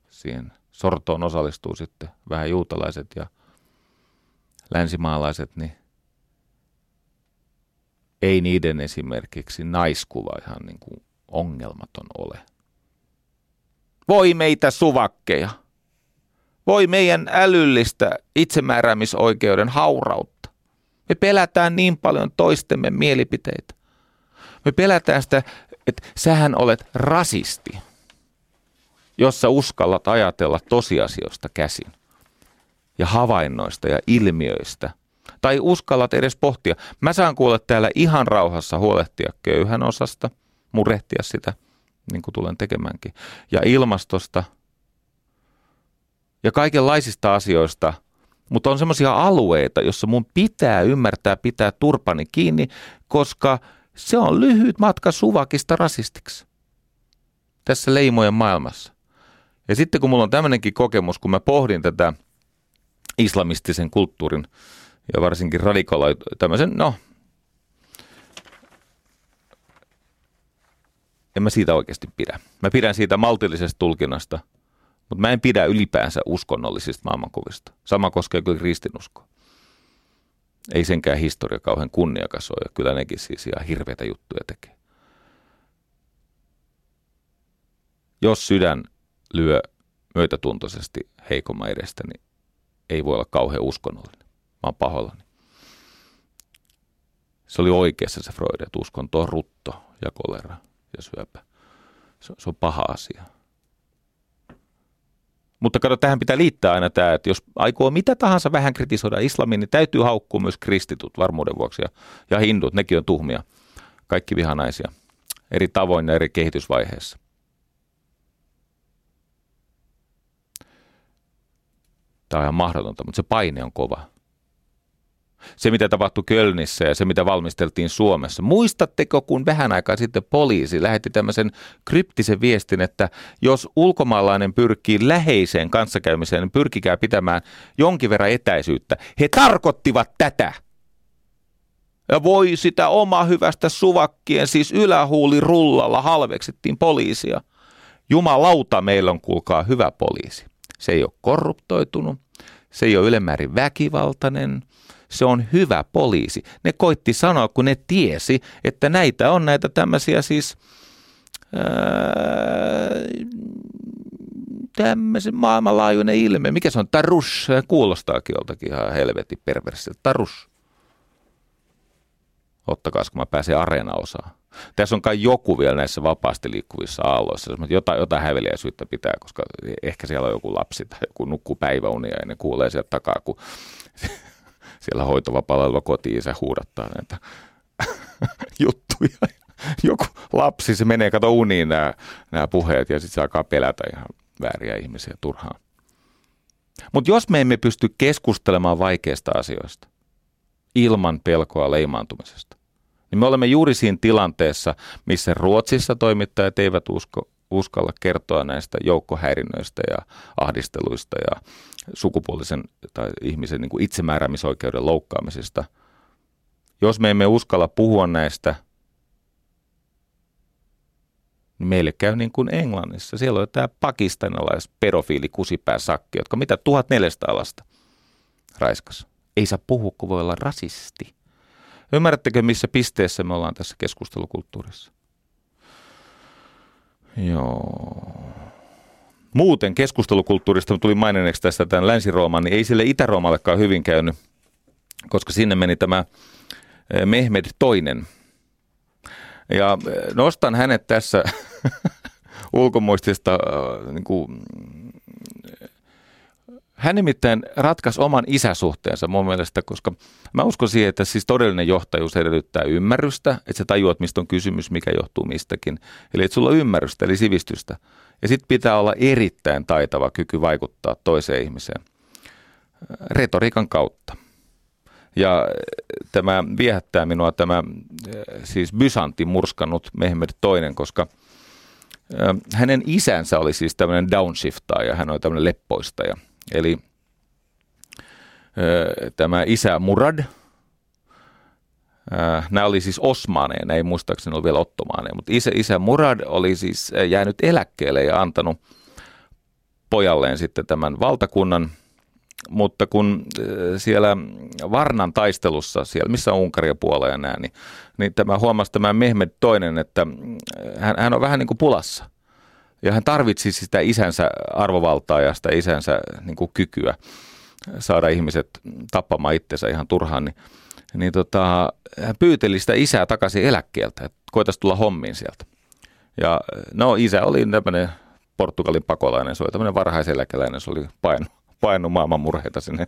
siihen sortoon osallistuu sitten vähän juutalaiset ja länsimaalaiset, niin ei niiden esimerkiksi naiskuva ihan niin kuin ongelmaton ole. Voi meitä suvakkeja! Voi meidän älyllistä itsemääräämisoikeuden haurautta. Me pelätään niin paljon toistemme mielipiteitä. Me pelätään sitä, että sähän olet rasisti jossa uskallat ajatella tosiasioista käsin ja havainnoista ja ilmiöistä. Tai uskallat edes pohtia. Mä saan kuulla täällä ihan rauhassa huolehtia köyhän osasta, murehtia sitä, niin kuin tulen tekemäänkin, ja ilmastosta ja kaikenlaisista asioista, mutta on semmoisia alueita, jossa mun pitää ymmärtää pitää turpani kiinni, koska se on lyhyt matka suvakista rasistiksi tässä leimojen maailmassa. Ja sitten kun mulla on tämmöinenkin kokemus, kun mä pohdin tätä islamistisen kulttuurin ja varsinkin radikaaloi tämmöisen, no, en mä siitä oikeasti pidä. Mä pidän siitä maltillisesta tulkinnasta, mutta mä en pidä ylipäänsä uskonnollisista maailmankuvista. Sama koskee kyllä kristinuskoa. Ei senkään historia kauhean kunniakas ole, ja kyllä nekin siis ihan hirveitä juttuja tekee. Jos sydän lyö myötätuntoisesti heikomman edestä, niin ei voi olla kauhean uskonnollinen. Mä oon pahoillani. Se oli oikeassa se Freud, että uskonto on rutto ja kolera ja syöpä. Se, se on paha asia. Mutta kato, tähän pitää liittää aina tämä, että jos aikoo mitä tahansa vähän kritisoida islamin, niin täytyy haukkua myös kristitut varmuuden vuoksi ja, ja hindut, nekin on tuhmia. Kaikki vihanaisia. Eri tavoin ja eri kehitysvaiheessa. Tämä on ihan mahdotonta, mutta se paine on kova. Se, mitä tapahtui Kölnissä ja se, mitä valmisteltiin Suomessa. Muistatteko, kun vähän aikaa sitten poliisi lähetti tämmöisen kryptisen viestin, että jos ulkomaalainen pyrkii läheiseen kanssakäymiseen, niin pyrkikää pitämään jonkin verran etäisyyttä. He tarkoittivat tätä. Ja voi sitä oma hyvästä suvakkien, siis ylähuuli rullalla halveksittiin poliisia. Jumalauta, meillä on kuulkaa hyvä poliisi. Se ei ole korruptoitunut, se ei ole ylemmäärin väkivaltainen, se on hyvä poliisi. Ne koitti sanoa, kun ne tiesi, että näitä on näitä tämmöisiä siis tämmöisen maailmanlaajuinen ilme. Mikä se on? Tarus. Kuulostaakin joltakin ihan helvetin perversiltä. Tarus. Ottakaa, kun mä pääsen areena-osaan. Tässä on kai joku vielä näissä vapaasti liikkuvissa aalloissa, mutta jotain, jotain häveliäisyyttä pitää, koska ehkä siellä on joku lapsi tai joku nukkuu päiväunia ja ne kuulee sieltä takaa, kun siellä hoitovapaalla kotiin se huudattaa näitä [LAUGHS] juttuja. Joku lapsi, se menee kato uniin nämä, nämä puheet ja sitten se alkaa pelätä ihan vääriä ihmisiä turhaan. Mutta jos me emme pysty keskustelemaan vaikeista asioista ilman pelkoa leimaantumisesta, niin me olemme juuri siinä tilanteessa, missä Ruotsissa toimittajat eivät usko, uskalla kertoa näistä joukkohäirinnöistä ja ahdisteluista ja sukupuolisen tai ihmisen niin kuin itsemääräämisoikeuden loukkaamisesta. Jos me emme uskalla puhua näistä, niin meille käy niin kuin Englannissa. Siellä on tämä pakistanilais pedofiili kusipää sakki, jotka mitä 1400 lasta raiskas. Ei saa puhua, kun voi olla rasisti. Ymmärrättekö, missä pisteessä me ollaan tässä keskustelukulttuurissa? Joo. Muuten keskustelukulttuurista tuli maininneeksi tästä tämän Länsi-Rooman, niin ei sille Itä-Roomallekaan hyvin käynyt, koska sinne meni tämä eh, Mehmed toinen. Ja eh, nostan hänet tässä [LAUGHS] ulkomuistista eh, niin kuin hän nimittäin ratkaisi oman isäsuhteensa mun mielestä, koska mä uskon siihen, että siis todellinen johtajuus edellyttää ymmärrystä, että sä tajuat, mistä on kysymys, mikä johtuu mistäkin. Eli että sulla on ymmärrystä, eli sivistystä. Ja sitten pitää olla erittäin taitava kyky vaikuttaa toiseen ihmiseen retoriikan kautta. Ja tämä viehättää minua tämä siis Bysanti murskannut Mehmed toinen, koska hänen isänsä oli siis tämmöinen downshiftaja, hän oli tämmöinen leppoistaja – Eli tämä isä Murad, nämä oli siis osmaaneja, ei muistaakseni ole vielä ottomaaneja, mutta isä, isä Murad oli siis jäänyt eläkkeelle ja antanut pojalleen sitten tämän valtakunnan, mutta kun siellä Varnan taistelussa, siellä missä on Unkaria puolella ja nämä, niin, niin tämä huomasi tämä Mehmed toinen, että hän, hän on vähän niin kuin pulassa. Ja hän tarvitsi sitä isänsä arvovaltaa ja sitä isänsä niin kuin kykyä saada ihmiset tappamaan itsensä ihan turhaan. Niin, niin tota, hän pyyteli sitä isää takaisin eläkkeeltä, että koitaisi tulla hommiin sieltä. Ja no isä oli tämmöinen Portugalin pakolainen, se oli tämmöinen varhaiseläkeläinen, se oli painu, painu maailman murheita sinne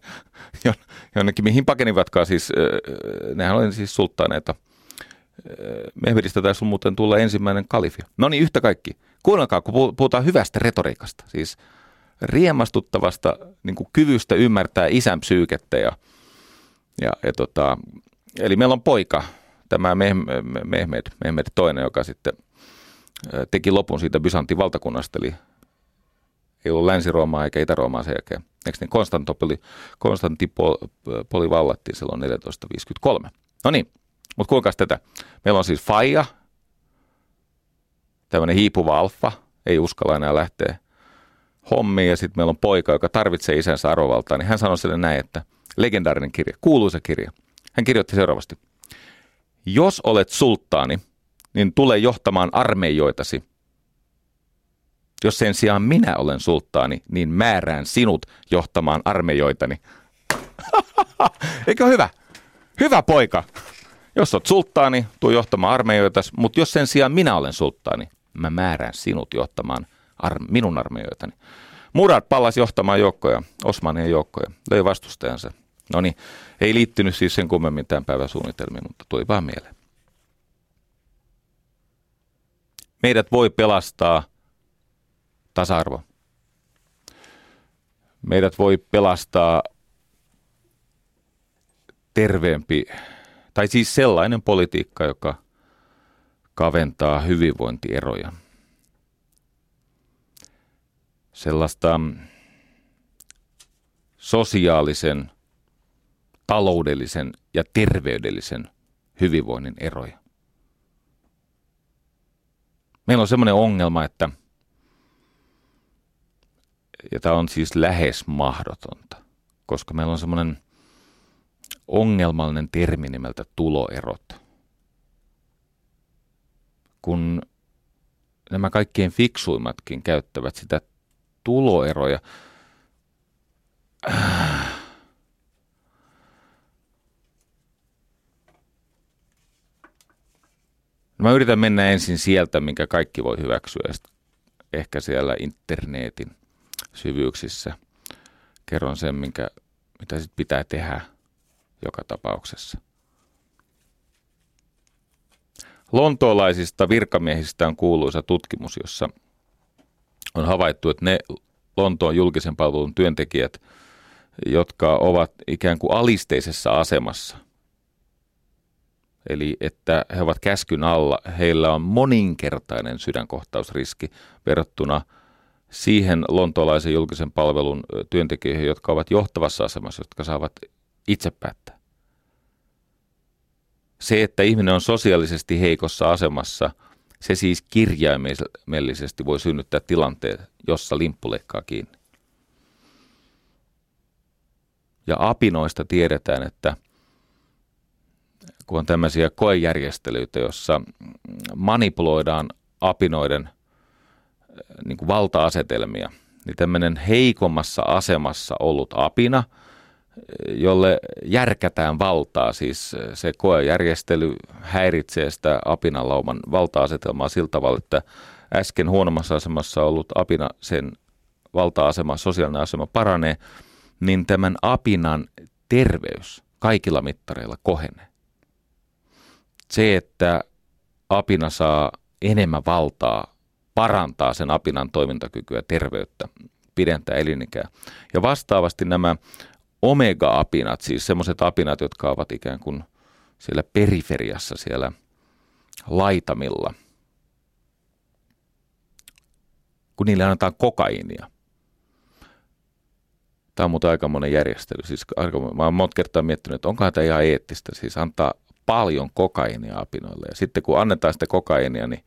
[LAUGHS] jonnekin, mihin pakenivatkaan siis, nehän oli siis sulttaaneita. Mehvedistä taisi muuten tulla ensimmäinen kalifia. No niin, yhtä kaikki. Kuunnelkaa, kun puhutaan hyvästä retoriikasta, siis riemastuttavasta niin kuin kyvystä ymmärtää isän psyykettä. Ja, ja, ja tota, eli meillä on poika, tämä Mehmed, Mehmed toinen, joka sitten teki lopun siitä Byzantin valtakunnasta, eli ei ollut Länsi-Roomaa eikä Itä-Roomaa sen jälkeen. Eikö niin Konstantopoli, Konstantipoli vallattiin silloin 1453. No niin, mutta kuinka tätä? Meillä on siis Faija, tämmöinen hiipuva alfa, ei uskalla enää lähteä hommiin ja sitten meillä on poika, joka tarvitsee isänsä arvovaltaa, niin hän sanoi sille näin, että legendaarinen kirja, kuuluisa kirja. Hän kirjoitti seuraavasti. Jos olet sulttaani, niin tule johtamaan armeijoitasi. Jos sen sijaan minä olen sulttaani, niin määrään sinut johtamaan armeijoitani. [LAUGHS] Eikö hyvä? Hyvä poika. Jos olet sulttaani, tuu johtamaan armeijoita, mutta jos sen sijaan minä olen sulttaani, mä määrään sinut johtamaan ar- minun armeijoitani. Murad pallasi johtamaan joukkoja, Osmanien joukkoja, löi vastustajansa. No niin, ei liittynyt siis sen kummemmin tämän päivän suunnitelmiin, mutta tuli vaan mieleen. Meidät voi pelastaa tasa-arvo. Meidät voi pelastaa terveempi, tai siis sellainen politiikka, joka – kaventaa hyvinvointieroja. Sellaista sosiaalisen, taloudellisen ja terveydellisen hyvinvoinnin eroja. Meillä on semmoinen ongelma, että ja tämä on siis lähes mahdotonta, koska meillä on semmoinen ongelmallinen termi nimeltä tuloerot – kun nämä kaikkein fiksuimmatkin käyttävät sitä tuloeroja. No mä yritän mennä ensin sieltä, minkä kaikki voi hyväksyä, ja ehkä siellä internetin syvyyksissä kerron sen, minkä, mitä sit pitää tehdä joka tapauksessa. Lontoolaisista virkamiehistä on kuuluisa tutkimus, jossa on havaittu, että ne Lontoon julkisen palvelun työntekijät, jotka ovat ikään kuin alisteisessa asemassa, eli että he ovat käskyn alla, heillä on moninkertainen sydänkohtausriski verrattuna siihen lontoolaisen julkisen palvelun työntekijöihin, jotka ovat johtavassa asemassa, jotka saavat itse päättää. Se, että ihminen on sosiaalisesti heikossa asemassa, se siis kirjaimellisesti voi synnyttää tilanteen, jossa limppu leikkaa kiinni. Ja apinoista tiedetään, että kun on tämmöisiä koejärjestelyitä, jossa manipuloidaan apinoiden niin kuin valta-asetelmia, niin tämmöinen heikommassa asemassa ollut apina – jolle järkätään valtaa, siis se koejärjestely häiritsee sitä apinalauman valta-asetelmaa sillä tavalla, että äsken huonommassa asemassa ollut apina, sen valta-asema, sosiaalinen asema paranee, niin tämän apinan terveys kaikilla mittareilla kohenee. Se, että apina saa enemmän valtaa, parantaa sen apinan toimintakykyä, terveyttä, pidentää elinikää. Ja vastaavasti nämä omega-apinat, siis semmoiset apinat, jotka ovat ikään kuin siellä periferiassa, siellä laitamilla, kun niille annetaan kokaiinia. Tämä on muuten aika monen järjestely. Siis aika, mä oon monta kertaa miettinyt, että onkohan tämä ihan eettistä, siis antaa paljon kokaiinia apinoille. Ja sitten kun annetaan sitä kokaiinia, niin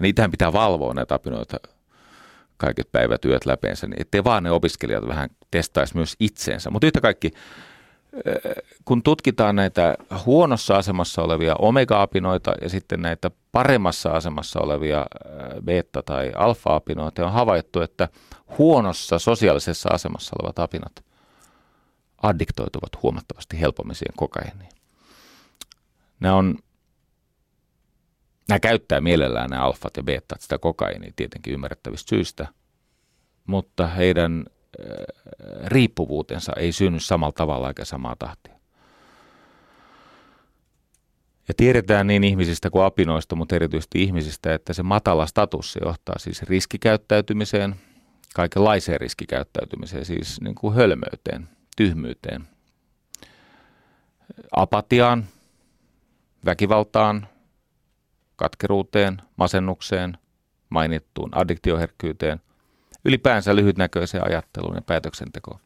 niitähän pitää valvoa näitä apinoita kaiket päivät, yöt läpeensä, niin ettei vaan ne opiskelijat vähän testaisi myös itseensä. Mutta yhtä kaikki, kun tutkitaan näitä huonossa asemassa olevia omega-apinoita ja sitten näitä paremmassa asemassa olevia beta- tai alfa-apinoita, on havaittu, että huonossa sosiaalisessa asemassa olevat apinat addiktoituvat huomattavasti helpommin siihen kokaiiniin. Nämä on Nämä käyttää mielellään nämä alfat ja betat sitä kokainia tietenkin ymmärrettävistä syistä, mutta heidän riippuvuutensa ei synny samalla tavalla eikä samaa tahtia. Ja tiedetään niin ihmisistä kuin apinoista, mutta erityisesti ihmisistä, että se matala status se johtaa siis riskikäyttäytymiseen, kaikenlaiseen riskikäyttäytymiseen, siis niin kuin hölmöyteen, tyhmyyteen, apatiaan, väkivaltaan, katkeruuteen, masennukseen, mainittuun addiktioherkkyyteen, ylipäänsä lyhytnäköiseen ajatteluun ja päätöksentekoon.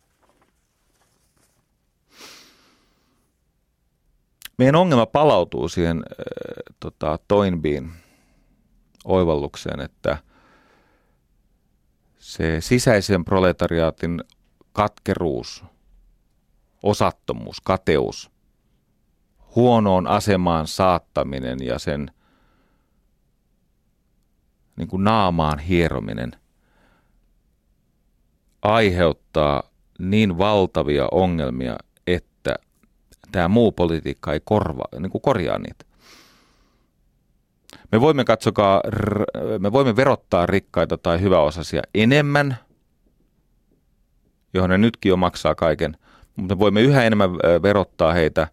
Meidän ongelma palautuu siihen äh, tota, Toinbiin oivallukseen, että se sisäisen proletariaatin katkeruus, osattomuus, kateus, huonoon asemaan saattaminen ja sen niin kuin naamaan hierominen aiheuttaa niin valtavia ongelmia, että tämä muu politiikka ei korva, niin kuin korjaa niitä. Me voimme katsokaa, me voimme verottaa rikkaita tai hyväosaisia enemmän, johon ne nytkin jo maksaa kaiken, mutta me voimme yhä enemmän verottaa heitä,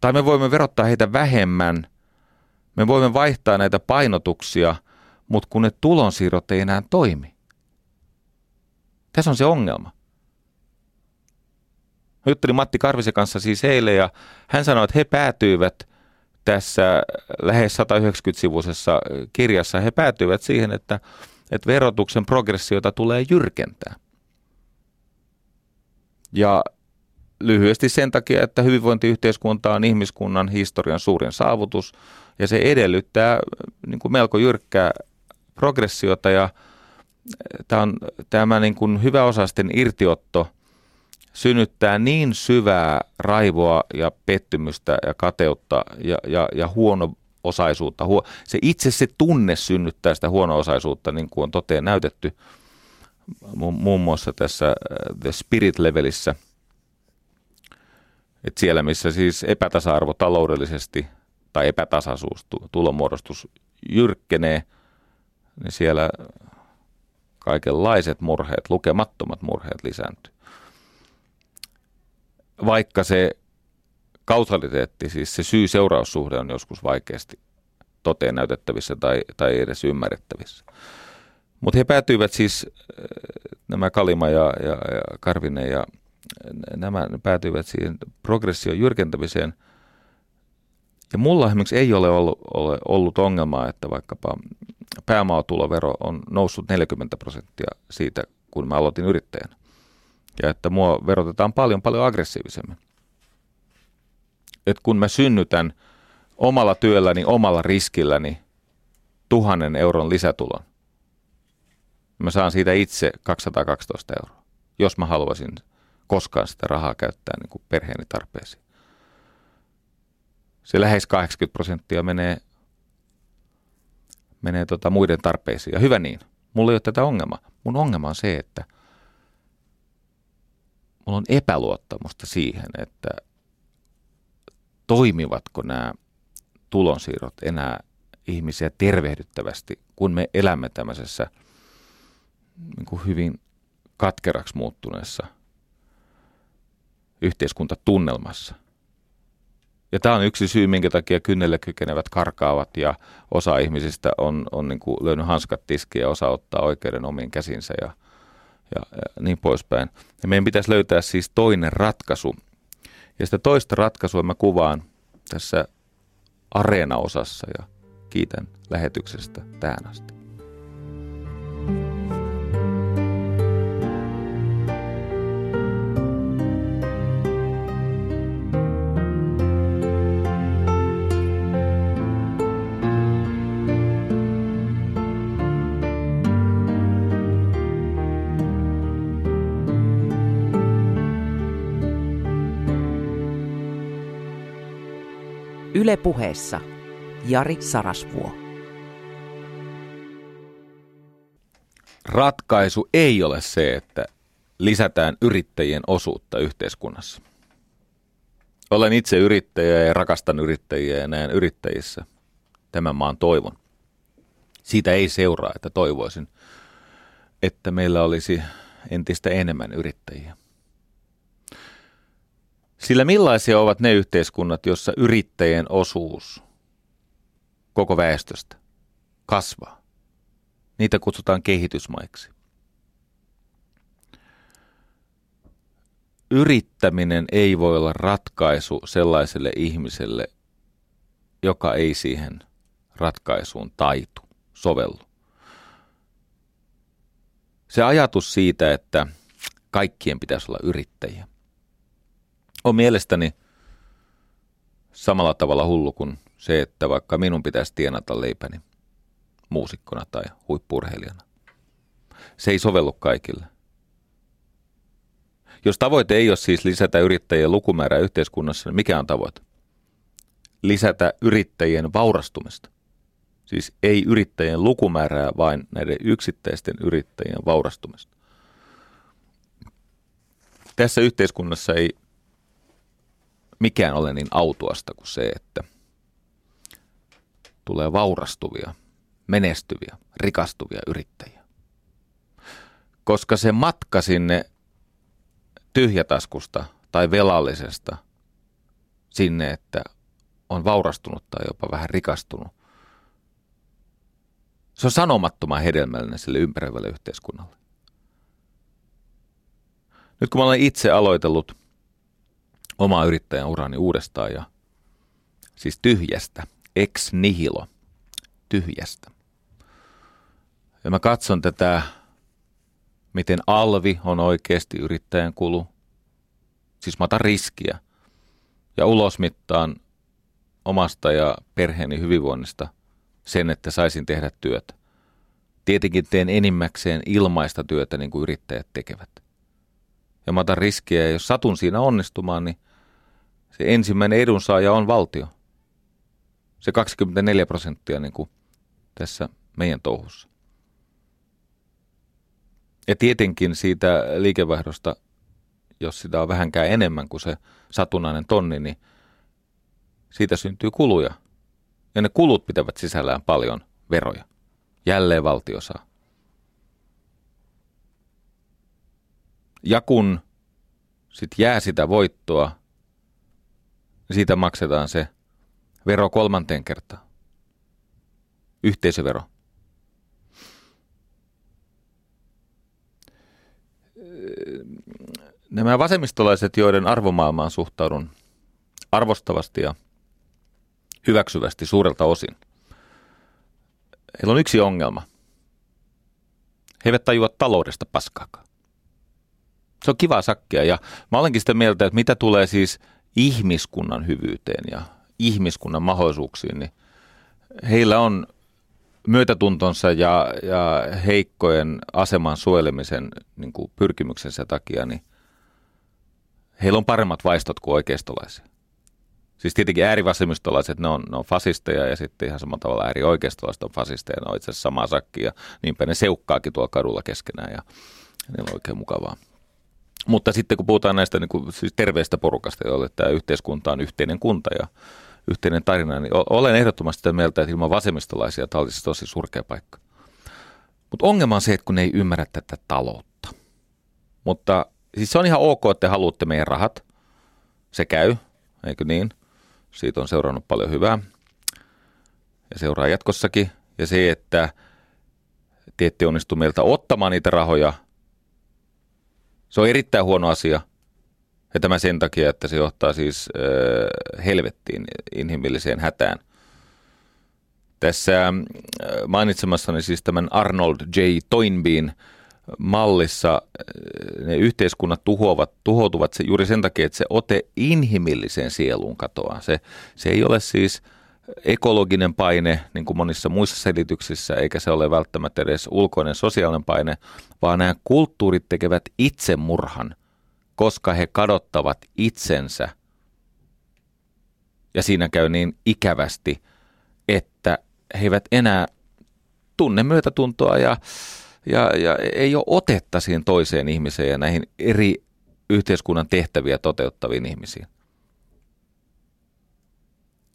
tai me voimme verottaa heitä vähemmän. Me voimme vaihtaa näitä painotuksia – mutta kun ne tulonsiirrot ei enää toimi. Tässä on se ongelma. Juttelin Matti Karvisen kanssa siis eilen ja hän sanoi, että he päätyivät tässä lähes 190-sivuisessa kirjassa, he päätyivät siihen, että, että verotuksen progressiota tulee jyrkentää. Ja lyhyesti sen takia, että hyvinvointiyhteiskunta on ihmiskunnan historian suurin saavutus ja se edellyttää niin kuin melko jyrkkää progressiota ja eh, tämä, on, tämä niin kuin hyväosaisten irtiotto synnyttää niin syvää raivoa ja pettymystä ja kateutta ja, ja, ja huono-osaisuutta. Se itse se tunne synnyttää sitä huono-osaisuutta, niin kuin on toteen näytetty muun muassa tässä eh, The Spirit-levelissä. Et siellä, missä siis epätasa-arvo taloudellisesti tai epätasaisuus, tulonmuodostus jyrkkenee, niin siellä kaikenlaiset murheet, lukemattomat murheet lisääntyy. Vaikka se kausaliteetti, siis se syy-seuraussuhde on joskus vaikeasti toteen näytettävissä tai, tai edes ymmärrettävissä. Mutta he päätyivät siis, äh, nämä Kalima ja, ja, ja Karvinen ja nämä päätyivät siihen progression jyrkentämiseen. Ja mulla esimerkiksi ei ole ollut, ole ollut ongelmaa, että vaikkapa päämaatulovero on noussut 40 prosenttia siitä, kun mä aloitin yrittäjänä. Ja että mua verotetaan paljon, paljon aggressiivisemmin. Että kun mä synnytän omalla työlläni, omalla riskilläni tuhannen euron lisätulon, mä saan siitä itse 212 euroa, jos mä haluaisin koskaan sitä rahaa käyttää niin kuin perheeni tarpeisiin. Se lähes 80 prosenttia menee, menee tota muiden tarpeisiin. Ja hyvä niin. Mulla ei ole tätä ongelmaa. Mun ongelma on se, että mulla on epäluottamusta siihen, että toimivatko nämä tulonsiirrot enää ihmisiä tervehdyttävästi, kun me elämme tämmöisessä niin kuin hyvin katkeraksi muuttuneessa – yhteiskuntatunnelmassa. Ja tämä on yksi syy, minkä takia kynnelle kykenevät karkaavat ja osa ihmisistä on, on niin kuin löynyt hanskat tiskiä ja osa ottaa oikeuden omiin käsinsä ja, ja, ja niin poispäin. Ja meidän pitäisi löytää siis toinen ratkaisu. Ja sitä toista ratkaisua mä kuvaan tässä areena-osassa ja kiitän lähetyksestä tähän asti. Yle puheessa Jari Sarasvuo. Ratkaisu ei ole se, että lisätään yrittäjien osuutta yhteiskunnassa. Olen itse yrittäjä ja rakastan yrittäjiä ja näen yrittäjissä tämän maan toivon. Siitä ei seuraa, että toivoisin, että meillä olisi entistä enemmän yrittäjiä. Sillä millaisia ovat ne yhteiskunnat, jossa yrittäjien osuus koko väestöstä kasvaa? Niitä kutsutaan kehitysmaiksi. Yrittäminen ei voi olla ratkaisu sellaiselle ihmiselle, joka ei siihen ratkaisuun taitu, sovellu. Se ajatus siitä, että kaikkien pitäisi olla yrittäjiä – on mielestäni samalla tavalla hullu kuin se, että vaikka minun pitäisi tienata leipäni muusikkona tai huippurheilijana. Se ei sovellu kaikille. Jos tavoite ei ole siis lisätä yrittäjien lukumäärää yhteiskunnassa, niin mikä on tavoite? Lisätä yrittäjien vaurastumista. Siis ei yrittäjien lukumäärää, vaan näiden yksittäisten yrittäjien vaurastumista. Tässä yhteiskunnassa ei mikään ole niin autuasta kuin se, että tulee vaurastuvia, menestyviä, rikastuvia yrittäjiä. Koska se matka sinne tyhjätaskusta tai velallisesta sinne, että on vaurastunut tai jopa vähän rikastunut, se on sanomattoman hedelmällinen sille ympäröivälle yhteiskunnalle. Nyt kun mä olen itse aloitellut omaa yrittäjän urani uudestaan ja siis tyhjästä, ex nihilo, tyhjästä. Ja mä katson tätä, miten alvi on oikeasti yrittäjän kulu. Siis mä otan riskiä ja ulosmittaan omasta ja perheeni hyvinvoinnista sen, että saisin tehdä työtä. Tietenkin teen enimmäkseen ilmaista työtä niin kuin yrittäjät tekevät. Ja mä otan riskiä ja jos satun siinä onnistumaan, niin se ensimmäinen edunsaaja on valtio. Se 24 prosenttia niin kuin tässä meidän touhussa. Ja tietenkin siitä liikevaihdosta, jos sitä on vähänkään enemmän kuin se satunnainen tonni, niin siitä syntyy kuluja. Ja ne kulut pitävät sisällään paljon veroja. Jälleen valtio saa. Ja kun sitten jää sitä voittoa, siitä maksetaan se vero kolmanteen kertaan. Yhteisövero. Nämä vasemmistolaiset, joiden arvomaailmaan suhtaudun arvostavasti ja hyväksyvästi suurelta osin. Heillä on yksi ongelma. He eivät tajua taloudesta paskaakaan. Se on kiva sakkia ja mä olenkin sitä mieltä, että mitä tulee siis ihmiskunnan hyvyyteen ja ihmiskunnan mahdollisuuksiin, niin heillä on myötätuntonsa ja, ja heikkojen aseman suojelemisen niin kuin pyrkimyksensä takia, niin heillä on paremmat vaistot kuin oikeistolaisia. Siis tietenkin äärivasemmistolaiset, ne on, ne on fasisteja ja sitten ihan samalla tavalla äärioikeistolaiset on fasisteja, ne on itse asiassa samaa sakkia ja niinpä ne seukkaakin tuolla kadulla keskenään ja, niillä on oikein mukavaa. Mutta sitten kun puhutaan näistä niin kuin, siis terveistä porukasta, joille tämä yhteiskunta on yhteinen kunta ja yhteinen tarina, niin olen ehdottomasti sitä mieltä, että ilman vasemmistolaisia tämä olisi tosi surkea paikka. Mutta ongelma on se, että kun ne ei ymmärrä tätä taloutta. Mutta siis se on ihan ok, että te haluatte meidän rahat. Se käy, eikö niin? Siitä on seurannut paljon hyvää ja seuraa jatkossakin. Ja se, että te ette onnistu meiltä ottamaan niitä rahoja, se on erittäin huono asia. Ja tämä sen takia, että se johtaa siis äh, helvettiin, inhimilliseen hätään. Tässä äh, mainitsemassani siis tämän Arnold J. Toynbeen mallissa ne yhteiskunnat tuhoavat, tuhoutuvat se, juuri sen takia, että se ote inhimilliseen sieluun katoaa. Se, se ei ole siis ekologinen paine, niin kuin monissa muissa selityksissä, eikä se ole välttämättä edes ulkoinen sosiaalinen paine, vaan nämä kulttuurit tekevät itsemurhan, koska he kadottavat itsensä. Ja siinä käy niin ikävästi, että he eivät enää tunne myötätuntoa ja ja, ja ei ole otetta siihen toiseen ihmiseen ja näihin eri yhteiskunnan tehtäviä toteuttaviin ihmisiin.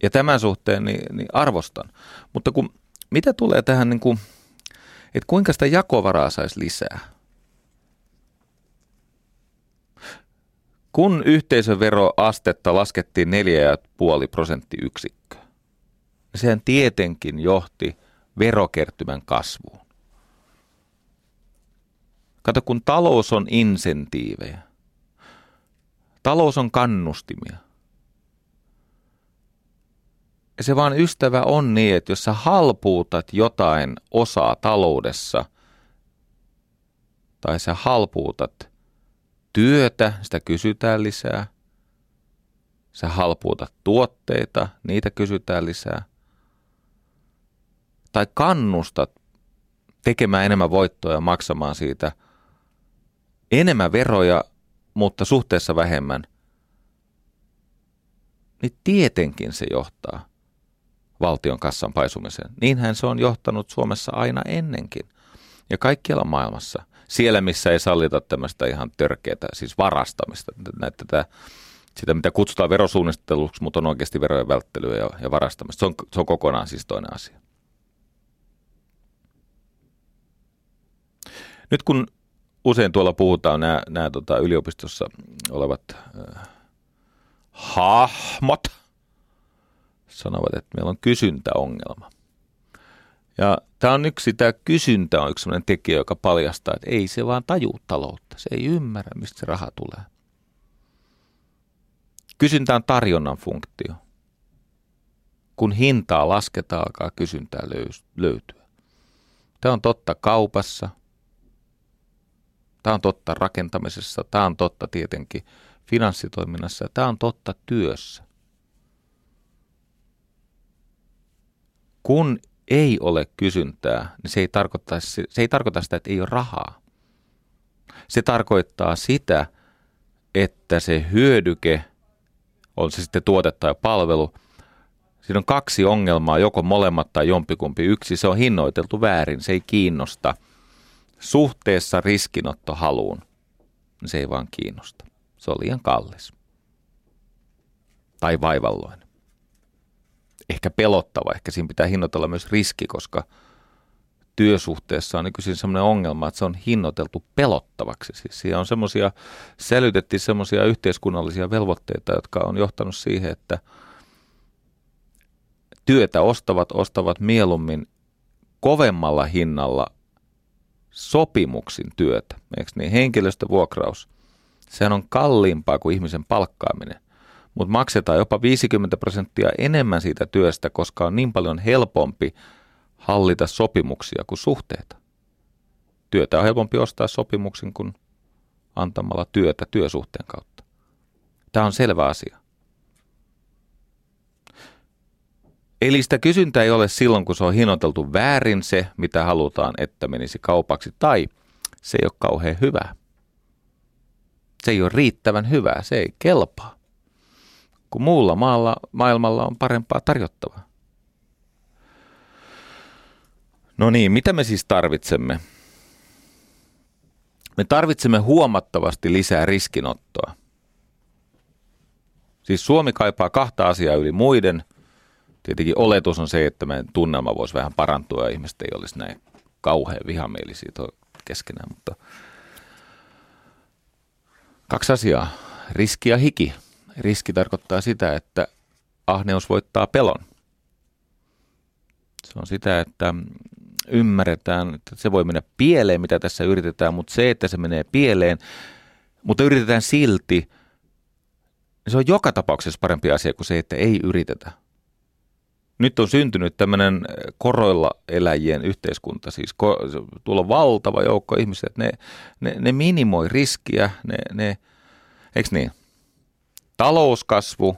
Ja tämän suhteen niin, niin arvostan. Mutta kun, mitä tulee tähän, niin kuin, että kuinka sitä jakovaraa saisi lisää? Kun yhteisöveroastetta laskettiin 4,5 prosenttiyksikköä, niin sehän tietenkin johti verokertymän kasvuun. Kato, kun talous on insentiivejä. Talous on kannustimia. Se vaan ystävä on niin, että jos sä halpuutat jotain osaa taloudessa, tai sä halpuutat työtä, sitä kysytään lisää. Sä halpuutat tuotteita, niitä kysytään lisää. Tai kannustat tekemään enemmän voittoa ja maksamaan siitä – enemmän veroja, mutta suhteessa vähemmän, niin tietenkin se johtaa valtion kassan paisumiseen. Niinhän se on johtanut Suomessa aina ennenkin ja kaikkialla maailmassa. Siellä, missä ei sallita tämmöistä ihan törkeää, siis varastamista, tätä, sitä mitä kutsutaan verosuunnitteluksi, mutta on oikeasti verojen välttelyä ja, ja varastamista. Se on, se on kokonaan siis toinen asia. Nyt kun usein tuolla puhutaan nämä, nämä tota, yliopistossa olevat äh, hahmot sanovat, että meillä on kysyntäongelma. Ja tämä on yksi, tämä kysyntä on yksi sellainen tekijä, joka paljastaa, että ei se vaan taju taloutta. Se ei ymmärrä, mistä se raha tulee. Kysyntä on tarjonnan funktio. Kun hintaa lasketaan, alkaa kysyntää löytyä. Tämä on totta kaupassa – Tämä on totta rakentamisessa, tämä on totta tietenkin finanssitoiminnassa, tämä on totta työssä. Kun ei ole kysyntää, niin se ei tarkoita, se ei tarkoita sitä, että ei ole rahaa. Se tarkoittaa sitä, että se hyödyke, on se sitten tuote tai palvelu, siinä on kaksi ongelmaa, joko molemmat tai jompikumpi. Yksi, se on hinnoiteltu väärin, se ei kiinnosta – suhteessa riskinottohaluun, niin se ei vaan kiinnosta. Se on liian kallis. Tai vaivalloinen. Ehkä pelottava. Ehkä siinä pitää hinnoitella myös riski, koska työsuhteessa on nykyisin sellainen ongelma, että se on hinnoiteltu pelottavaksi. Siis siellä on semmoisia, sälytettiin semmoisia yhteiskunnallisia velvoitteita, jotka on johtanut siihen, että työtä ostavat, ostavat mieluummin kovemmalla hinnalla sopimuksin työtä. Eikö niin? Henkilöstövuokraus. Sehän on kalliimpaa kuin ihmisen palkkaaminen. Mutta maksetaan jopa 50 prosenttia enemmän siitä työstä, koska on niin paljon helpompi hallita sopimuksia kuin suhteita. Työtä on helpompi ostaa sopimuksen kuin antamalla työtä työsuhteen kautta. Tämä on selvä asia. Eli sitä kysyntää ei ole silloin, kun se on hinnoiteltu väärin se, mitä halutaan, että menisi kaupaksi, tai se ei ole kauhean hyvää. Se ei ole riittävän hyvää, se ei kelpaa. Kun muulla maalla, maailmalla on parempaa tarjottavaa. No niin, mitä me siis tarvitsemme? Me tarvitsemme huomattavasti lisää riskinottoa. Siis Suomi kaipaa kahta asiaa yli muiden. Tietenkin oletus on se, että meidän tunnelma voisi vähän parantua ja ihmiset ei olisi näin kauhean vihamielisiä keskenään, mutta kaksi asiaa. Riski ja hiki. Riski tarkoittaa sitä, että ahneus voittaa pelon. Se on sitä, että ymmärretään, että se voi mennä pieleen, mitä tässä yritetään, mutta se, että se menee pieleen, mutta yritetään silti, niin se on joka tapauksessa parempi asia kuin se, että ei yritetä. Nyt on syntynyt tämmöinen koroilla eläjien yhteiskunta, siis ko- tuolla on valtava joukko ihmisiä, että ne, ne, ne minimoi riskiä, ne, ne eikö niin? Talouskasvu,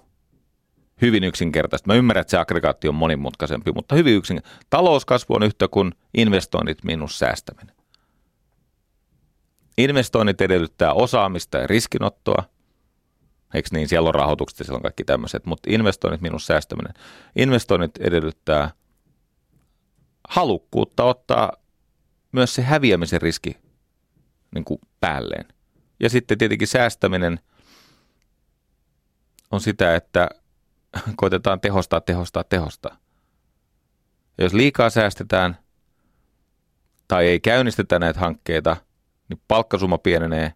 hyvin yksinkertaista. Mä ymmärrän, että se aggregaatti on monimutkaisempi, mutta hyvin yksinkertaista. Talouskasvu on yhtä kuin investoinnit miinus säästäminen. Investoinnit edellyttää osaamista ja riskinottoa. Eikö niin? Siellä on rahoitukset ja siellä on kaikki tämmöiset, mutta investoinnit miinus säästäminen. Investoinnit edellyttää halukkuutta ottaa myös se häviämisen riski niin kuin päälleen. Ja sitten tietenkin säästäminen on sitä, että [LAUGHS] koitetaan tehostaa, tehostaa, tehostaa. Ja jos liikaa säästetään tai ei käynnistetä näitä hankkeita, niin palkkasumma pienenee,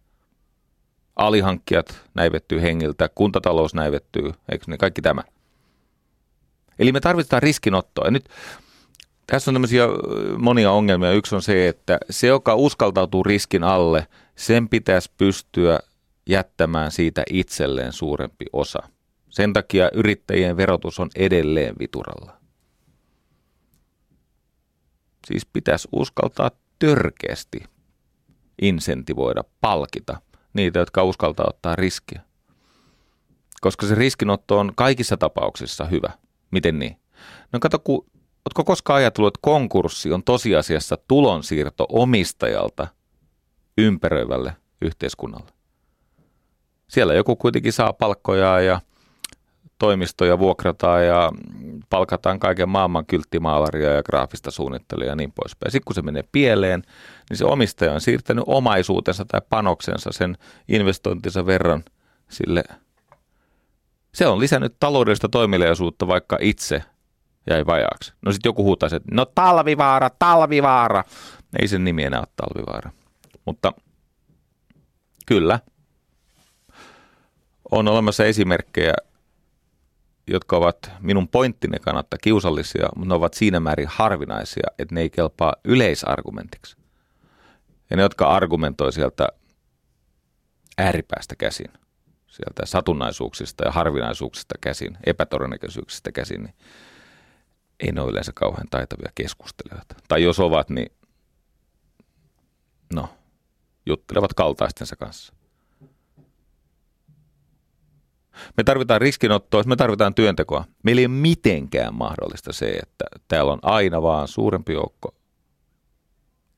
alihankkijat näivettyy hengiltä, kuntatalous näivettyy, eikö ne kaikki tämä. Eli me tarvitaan riskinottoa. Ja nyt tässä on tämmöisiä monia ongelmia. Yksi on se, että se, joka uskaltautuu riskin alle, sen pitäisi pystyä jättämään siitä itselleen suurempi osa. Sen takia yrittäjien verotus on edelleen vituralla. Siis pitäisi uskaltaa törkeästi insentivoida, palkita niitä, jotka uskaltaa ottaa riskiä. Koska se riskinotto on kaikissa tapauksissa hyvä. Miten niin? No kato, kun, ootko koskaan ajatellut, että konkurssi on tosiasiassa tulonsiirto omistajalta ympäröivälle yhteiskunnalle? Siellä joku kuitenkin saa palkkoja ja toimistoja vuokrataan ja palkataan kaiken maailman kylttimaalaria ja graafista suunnittelijaa ja niin poispäin. Sitten kun se menee pieleen, niin se omistaja on siirtänyt omaisuutensa tai panoksensa sen investointinsa verran sille. Se on lisännyt taloudellista toimeliaisuutta, vaikka itse jäi vajaaksi. No sitten joku huutaisi, että no talvivaara, talvivaara. Ei sen nimi enää ole talvivaara. Mutta kyllä, on olemassa esimerkkejä jotka ovat minun pointtini kannalta kiusallisia, mutta ne ovat siinä määrin harvinaisia, että ne ei kelpaa yleisargumentiksi. Ja ne, jotka argumentoi sieltä ääripäästä käsin, sieltä satunnaisuuksista ja harvinaisuuksista käsin, epätodennäköisyyksistä käsin, niin ei ne ole yleensä kauhean taitavia keskustelijoita. Tai jos ovat, niin no, juttelevat kaltaistensa kanssa. Me tarvitaan riskinottoa, me tarvitaan työntekoa. Meillä ei ole mitenkään mahdollista se, että täällä on aina vaan suurempi joukko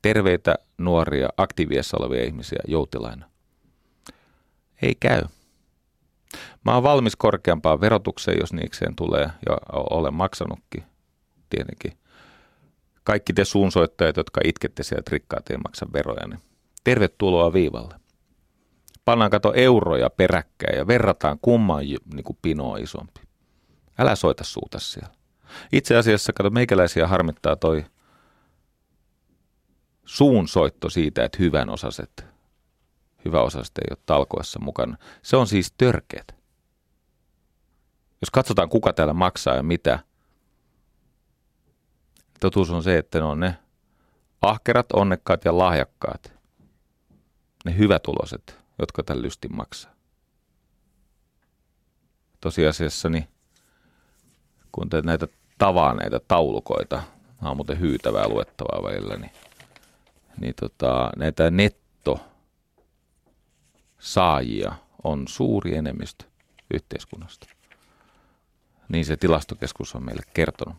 terveitä, nuoria, aktiiviessa olevia ihmisiä joutilaina. Ei käy. Mä oon valmis korkeampaan verotukseen, jos niikseen tulee, ja olen maksanutkin tietenkin. Kaikki te suunsoittajat, jotka itkette sieltä rikkaat ei maksa veroja, niin tervetuloa viivalle pannaan kato euroja peräkkäin ja verrataan kumman niin kuin pino isompi. Älä soita suuta siellä. Itse asiassa, kato, meikäläisiä harmittaa toi suunsoitto siitä, että hyvän osaset, hyvä osaset ei ole talkoessa mukana. Se on siis törkeät. Jos katsotaan, kuka täällä maksaa ja mitä, totuus on se, että ne on ne ahkerat, onnekkaat ja lahjakkaat, ne hyvätuloset, jotka tällä lystin maksaa. Tosiasiassa, kun te näitä tavaa näitä taulukoita, nämä on muuten hyytävää luettavaa välillä, niin, niin tota, näitä netto saajia on suuri enemmistö yhteiskunnasta. Niin se tilastokeskus on meille kertonut.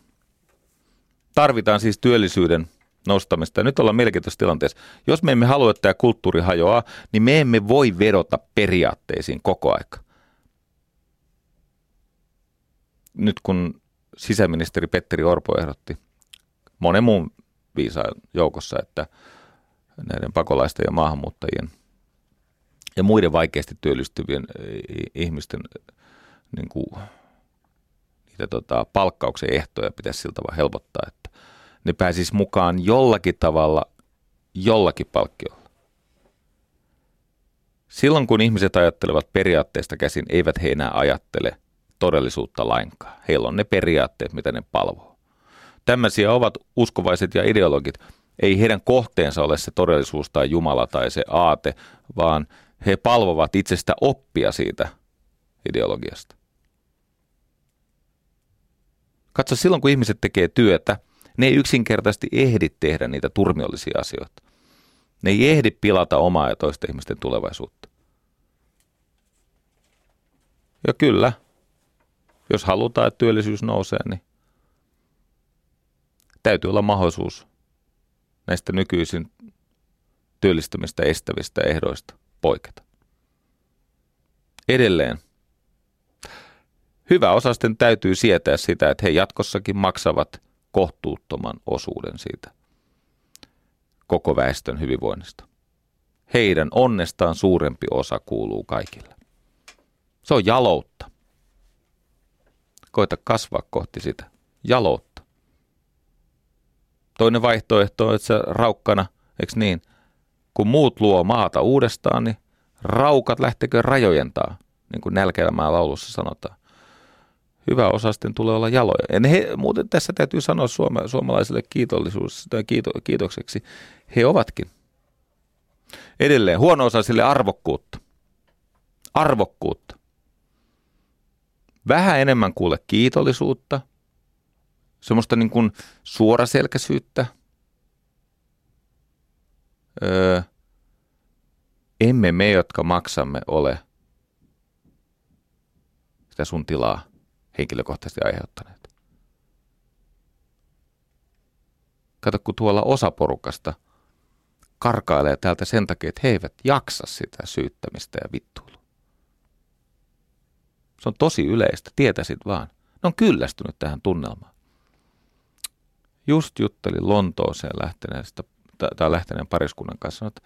Tarvitaan siis työllisyyden nostamista. Ja nyt ollaan mielenkiintoisessa tilanteessa. Jos me emme halua, että tämä kulttuuri hajoaa, niin me emme voi vedota periaatteisiin koko aika. Nyt kun sisäministeri Petteri Orpo ehdotti monen muun viisaan joukossa, että näiden pakolaisten ja maahanmuuttajien ja muiden vaikeasti työllistyvien ihmisten niin kuin, niitä tota, palkkauksen ehtoja pitäisi siltä vaan helpottaa, että ne pääsis mukaan jollakin tavalla, jollakin palkkiolla. Silloin kun ihmiset ajattelevat periaatteesta käsin, eivät he enää ajattele todellisuutta lainkaan. Heillä on ne periaatteet, mitä ne palvoo. Tämmöisiä ovat uskovaiset ja ideologit. Ei heidän kohteensa ole se todellisuus tai Jumala tai se aate, vaan he palvovat itsestä oppia siitä ideologiasta. Katso, silloin kun ihmiset tekee työtä, ne ei yksinkertaisesti ehdi tehdä niitä turmiollisia asioita. Ne ei ehdi pilata omaa ja toisten ihmisten tulevaisuutta. Ja kyllä, jos halutaan, että työllisyys nousee, niin täytyy olla mahdollisuus näistä nykyisin työllistämistä estävistä ehdoista poiketa. Edelleen hyvä osasten täytyy sietää sitä, että he jatkossakin maksavat kohtuuttoman osuuden siitä koko väestön hyvinvoinnista. Heidän onnestaan suurempi osa kuuluu kaikille. Se on jaloutta. Koita kasvaa kohti sitä. Jaloutta. Toinen vaihtoehto on, että se raukkana, eikö niin, kun muut luo maata uudestaan, niin raukat lähtekö rajojen taa, niin kuin nälkelämää laulussa sanotaan hyvä osasten tulee olla jaloja. Ja he, muuten tässä täytyy sanoa suoma, suomalaisille kiitollisuus tai kiito, kiitokseksi. He ovatkin. Edelleen huono-osaisille arvokkuutta. Arvokkuutta. Vähän enemmän kuule kiitollisuutta, semmoista niin kuin suoraselkäisyyttä. Öö, emme me, jotka maksamme, ole sitä sun tilaa henkilökohtaisesti aiheuttaneet. Kato, kun tuolla osa porukasta karkailee täältä sen takia, että he eivät jaksa sitä syyttämistä ja vittuilua. Se on tosi yleistä, tietäisit vaan. Ne on kyllästynyt tähän tunnelmaan. Just juttelin Lontooseen lähteneestä, tai lähteneen pariskunnan kanssa, että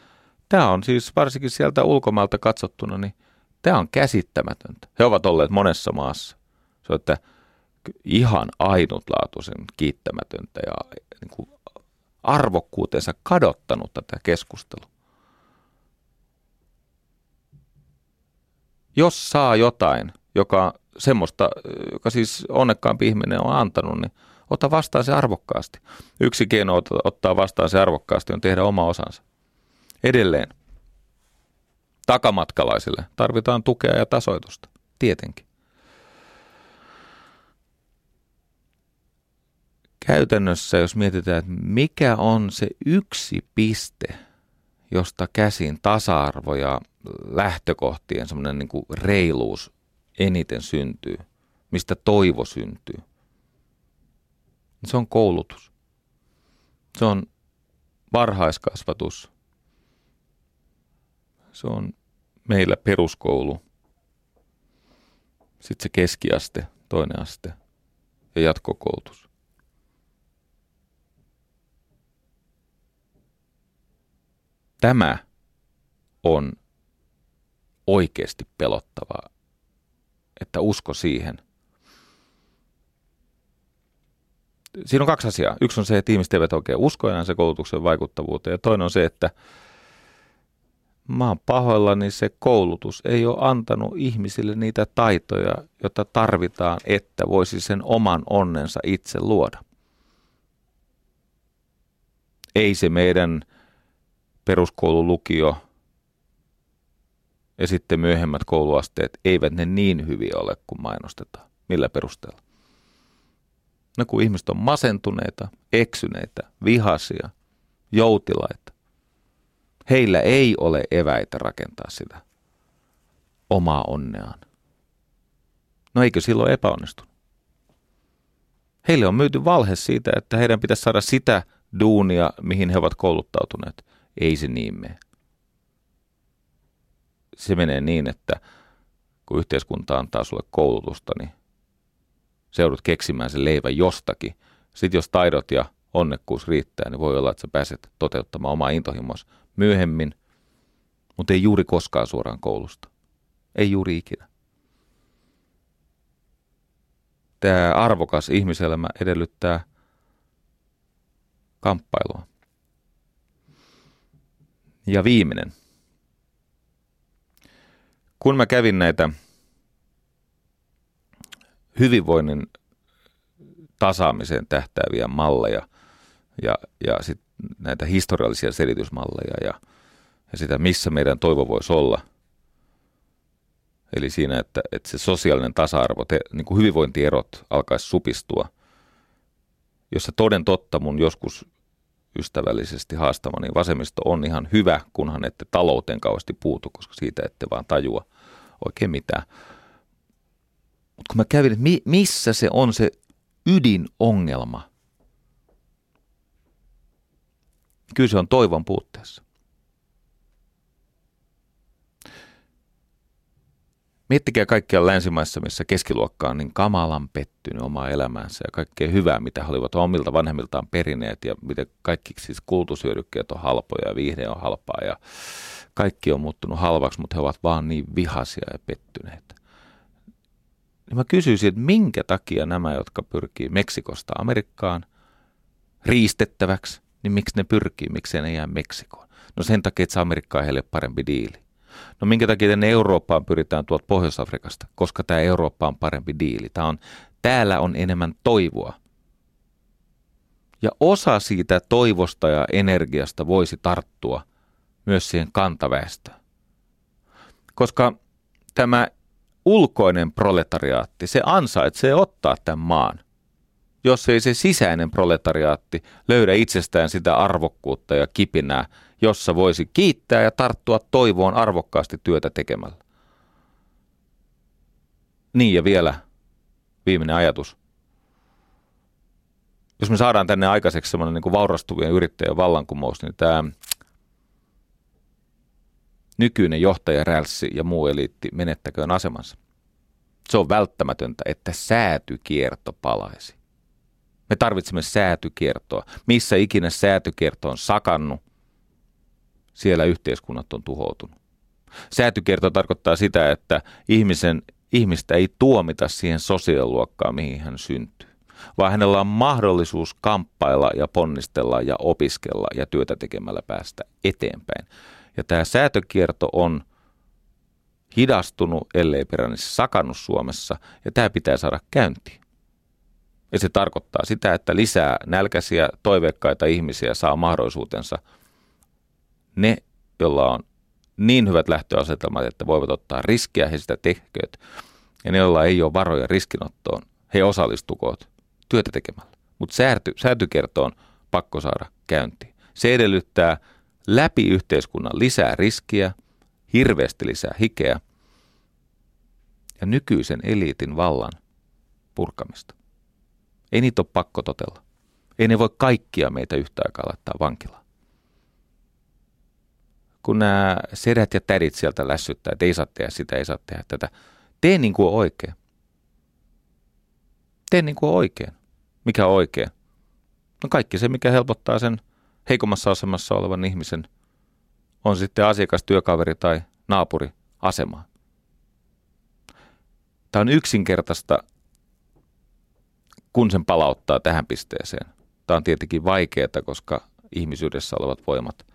tämä on siis varsinkin sieltä ulkomailta katsottuna, niin tämä on käsittämätöntä. He ovat olleet monessa maassa. Se on, että ihan ainutlaatuisen kiittämätöntä ja niin kuin arvokkuutensa kadottanut tätä keskustelua. Jos saa jotain, joka semmoista, joka siis onnekkaampi ihminen on antanut, niin ota vastaan se arvokkaasti. Yksi keino ottaa vastaan se arvokkaasti on tehdä oma osansa. Edelleen, takamatkalaisille tarvitaan tukea ja tasoitusta, tietenkin. Käytännössä, jos mietitään, että mikä on se yksi piste, josta käsin tasa-arvo ja lähtökohtien semmoinen niin kuin reiluus eniten syntyy, mistä toivo syntyy. Se on koulutus. Se on varhaiskasvatus. Se on meillä peruskoulu. Sitten se keskiaste, toinen aste ja jatkokoulutus. Tämä on oikeasti pelottavaa, että usko siihen, siinä on kaksi asiaa. Yksi on se, että ihmiset eivät oikein usko enää se koulutuksen vaikuttavuuteen ja toinen on se, että mä oon pahoillani se koulutus ei ole antanut ihmisille niitä taitoja, joita tarvitaan, että voisi sen oman onnensa itse luoda. Ei se meidän peruskoululukio ja sitten myöhemmät kouluasteet, eivät ne niin hyviä ole kuin mainostetaan. Millä perusteella? No kun ihmiset on masentuneita, eksyneitä, vihasia, joutilaita. Heillä ei ole eväitä rakentaa sitä omaa onneaan. No eikö silloin epäonnistunut? Heille on myyty valhe siitä, että heidän pitäisi saada sitä duunia, mihin he ovat kouluttautuneet. Ei se niin mene. Se menee niin, että kun yhteiskunta antaa sulle koulutusta, niin se joudut keksimään sen leivän jostakin. Sitten jos taidot ja onnekkuus riittää, niin voi olla, että sä pääset toteuttamaan omaa intohimoa myöhemmin, mutta ei juuri koskaan suoraan koulusta. Ei juuri ikinä. Tämä arvokas ihmiselämä edellyttää kamppailua. Ja viimeinen. Kun mä kävin näitä hyvinvoinnin tasaamiseen tähtääviä malleja ja, ja sit näitä historiallisia selitysmalleja ja, ja sitä, missä meidän toivo voisi olla. Eli siinä, että, että se sosiaalinen tasa-arvo, te, niin kuin hyvinvointierot alkaisi supistua, jossa toden totta mun joskus ystävällisesti haastamani niin vasemmisto on ihan hyvä, kunhan ette talouteen kauheasti puutu, koska siitä ette vaan tajua oikein mitään. Mutta kun mä kävin, että mi, missä se on se ydinongelma, kyllä se on toivon puutteessa. Miettikää kaikkia länsimaissa, missä keskiluokka on niin kamalan pettynyt omaa elämäänsä ja kaikkea hyvää, mitä he olivat omilta vanhemmiltaan perineet ja miten kaikki siis kulutushyödykkeet on halpoja ja viihde on halpaa ja kaikki on muuttunut halvaksi, mutta he ovat vaan niin vihaisia ja pettyneitä. Niin mä kysyisin, että minkä takia nämä, jotka pyrkii Meksikosta Amerikkaan riistettäväksi, niin miksi ne pyrkii, miksi ne jää Meksikoon? No sen takia, että se Amerikka on heille parempi diili. No minkä takia tänne Eurooppaan pyritään tuolta Pohjois-Afrikasta? Koska tämä Eurooppa on parempi diili. Tämä on, täällä on enemmän toivoa. Ja osa siitä toivosta ja energiasta voisi tarttua myös siihen kantaväestöön. Koska tämä ulkoinen proletariaatti, se ansaitsee ottaa tämän maan, jos ei se sisäinen proletariaatti löydä itsestään sitä arvokkuutta ja kipinää, jossa voisi kiittää ja tarttua toivoon arvokkaasti työtä tekemällä. Niin ja vielä viimeinen ajatus. Jos me saadaan tänne aikaiseksi semmoinen niin vaurastuvien yrittäjien vallankumous, niin tämä nykyinen johtaja, rälssi ja muu eliitti menettäköön asemansa. Se on välttämätöntä, että säätykierto palaisi. Me tarvitsemme säätykiertoa. Missä ikinä säätykierto on sakannut, siellä yhteiskunnat on tuhoutunut. Säätykierto tarkoittaa sitä, että ihmisen, ihmistä ei tuomita siihen sosiaaliluokkaan, mihin hän syntyy, vaan hänellä on mahdollisuus kamppailla ja ponnistella ja opiskella ja työtä tekemällä päästä eteenpäin. Ja tämä säätökierto on hidastunut, ellei peräni sakannut Suomessa, ja tämä pitää saada käyntiin. Ja se tarkoittaa sitä, että lisää nälkäisiä, toiveikkaita ihmisiä saa mahdollisuutensa. Ne, joilla on niin hyvät lähtöasetelmat, että voivat ottaa riskiä, he sitä tehkööt. Ja ne, joilla ei ole varoja riskinottoon, he osallistukoot työtä tekemällä. Mutta sääty, säätykertoon pakko saada käyntiin. Se edellyttää läpi yhteiskunnan lisää riskiä, hirveästi lisää hikeä ja nykyisen eliitin vallan purkamista. Ei niitä ole pakko totella. Ei ne voi kaikkia meitä yhtä aikaa laittaa vankilaan. Kun nämä sedät ja tädit sieltä lässyttää, että ei saa tehdä sitä, ei saa tehdä tätä. Tee niin kuin oikein. Tee niin kuin on oikein. Mikä on oikein? No kaikki se, mikä helpottaa sen heikommassa asemassa olevan ihmisen, on sitten asiakas, työkaveri tai naapuri asemaa. Tämä on yksinkertaista kun sen palauttaa tähän pisteeseen. Tämä on tietenkin vaikeaa, koska ihmisyydessä olevat voimat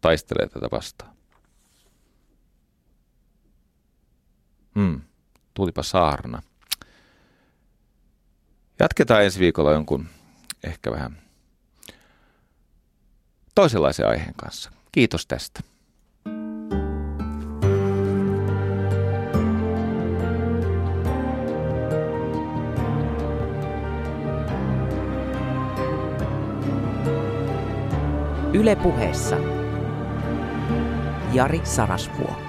taistelee tätä vastaan. Hmm, tulipa saarna. Jatketaan ensi viikolla jonkun ehkä vähän toisenlaisen aiheen kanssa. Kiitos tästä. Yle puheessa Jari Sarasvuo.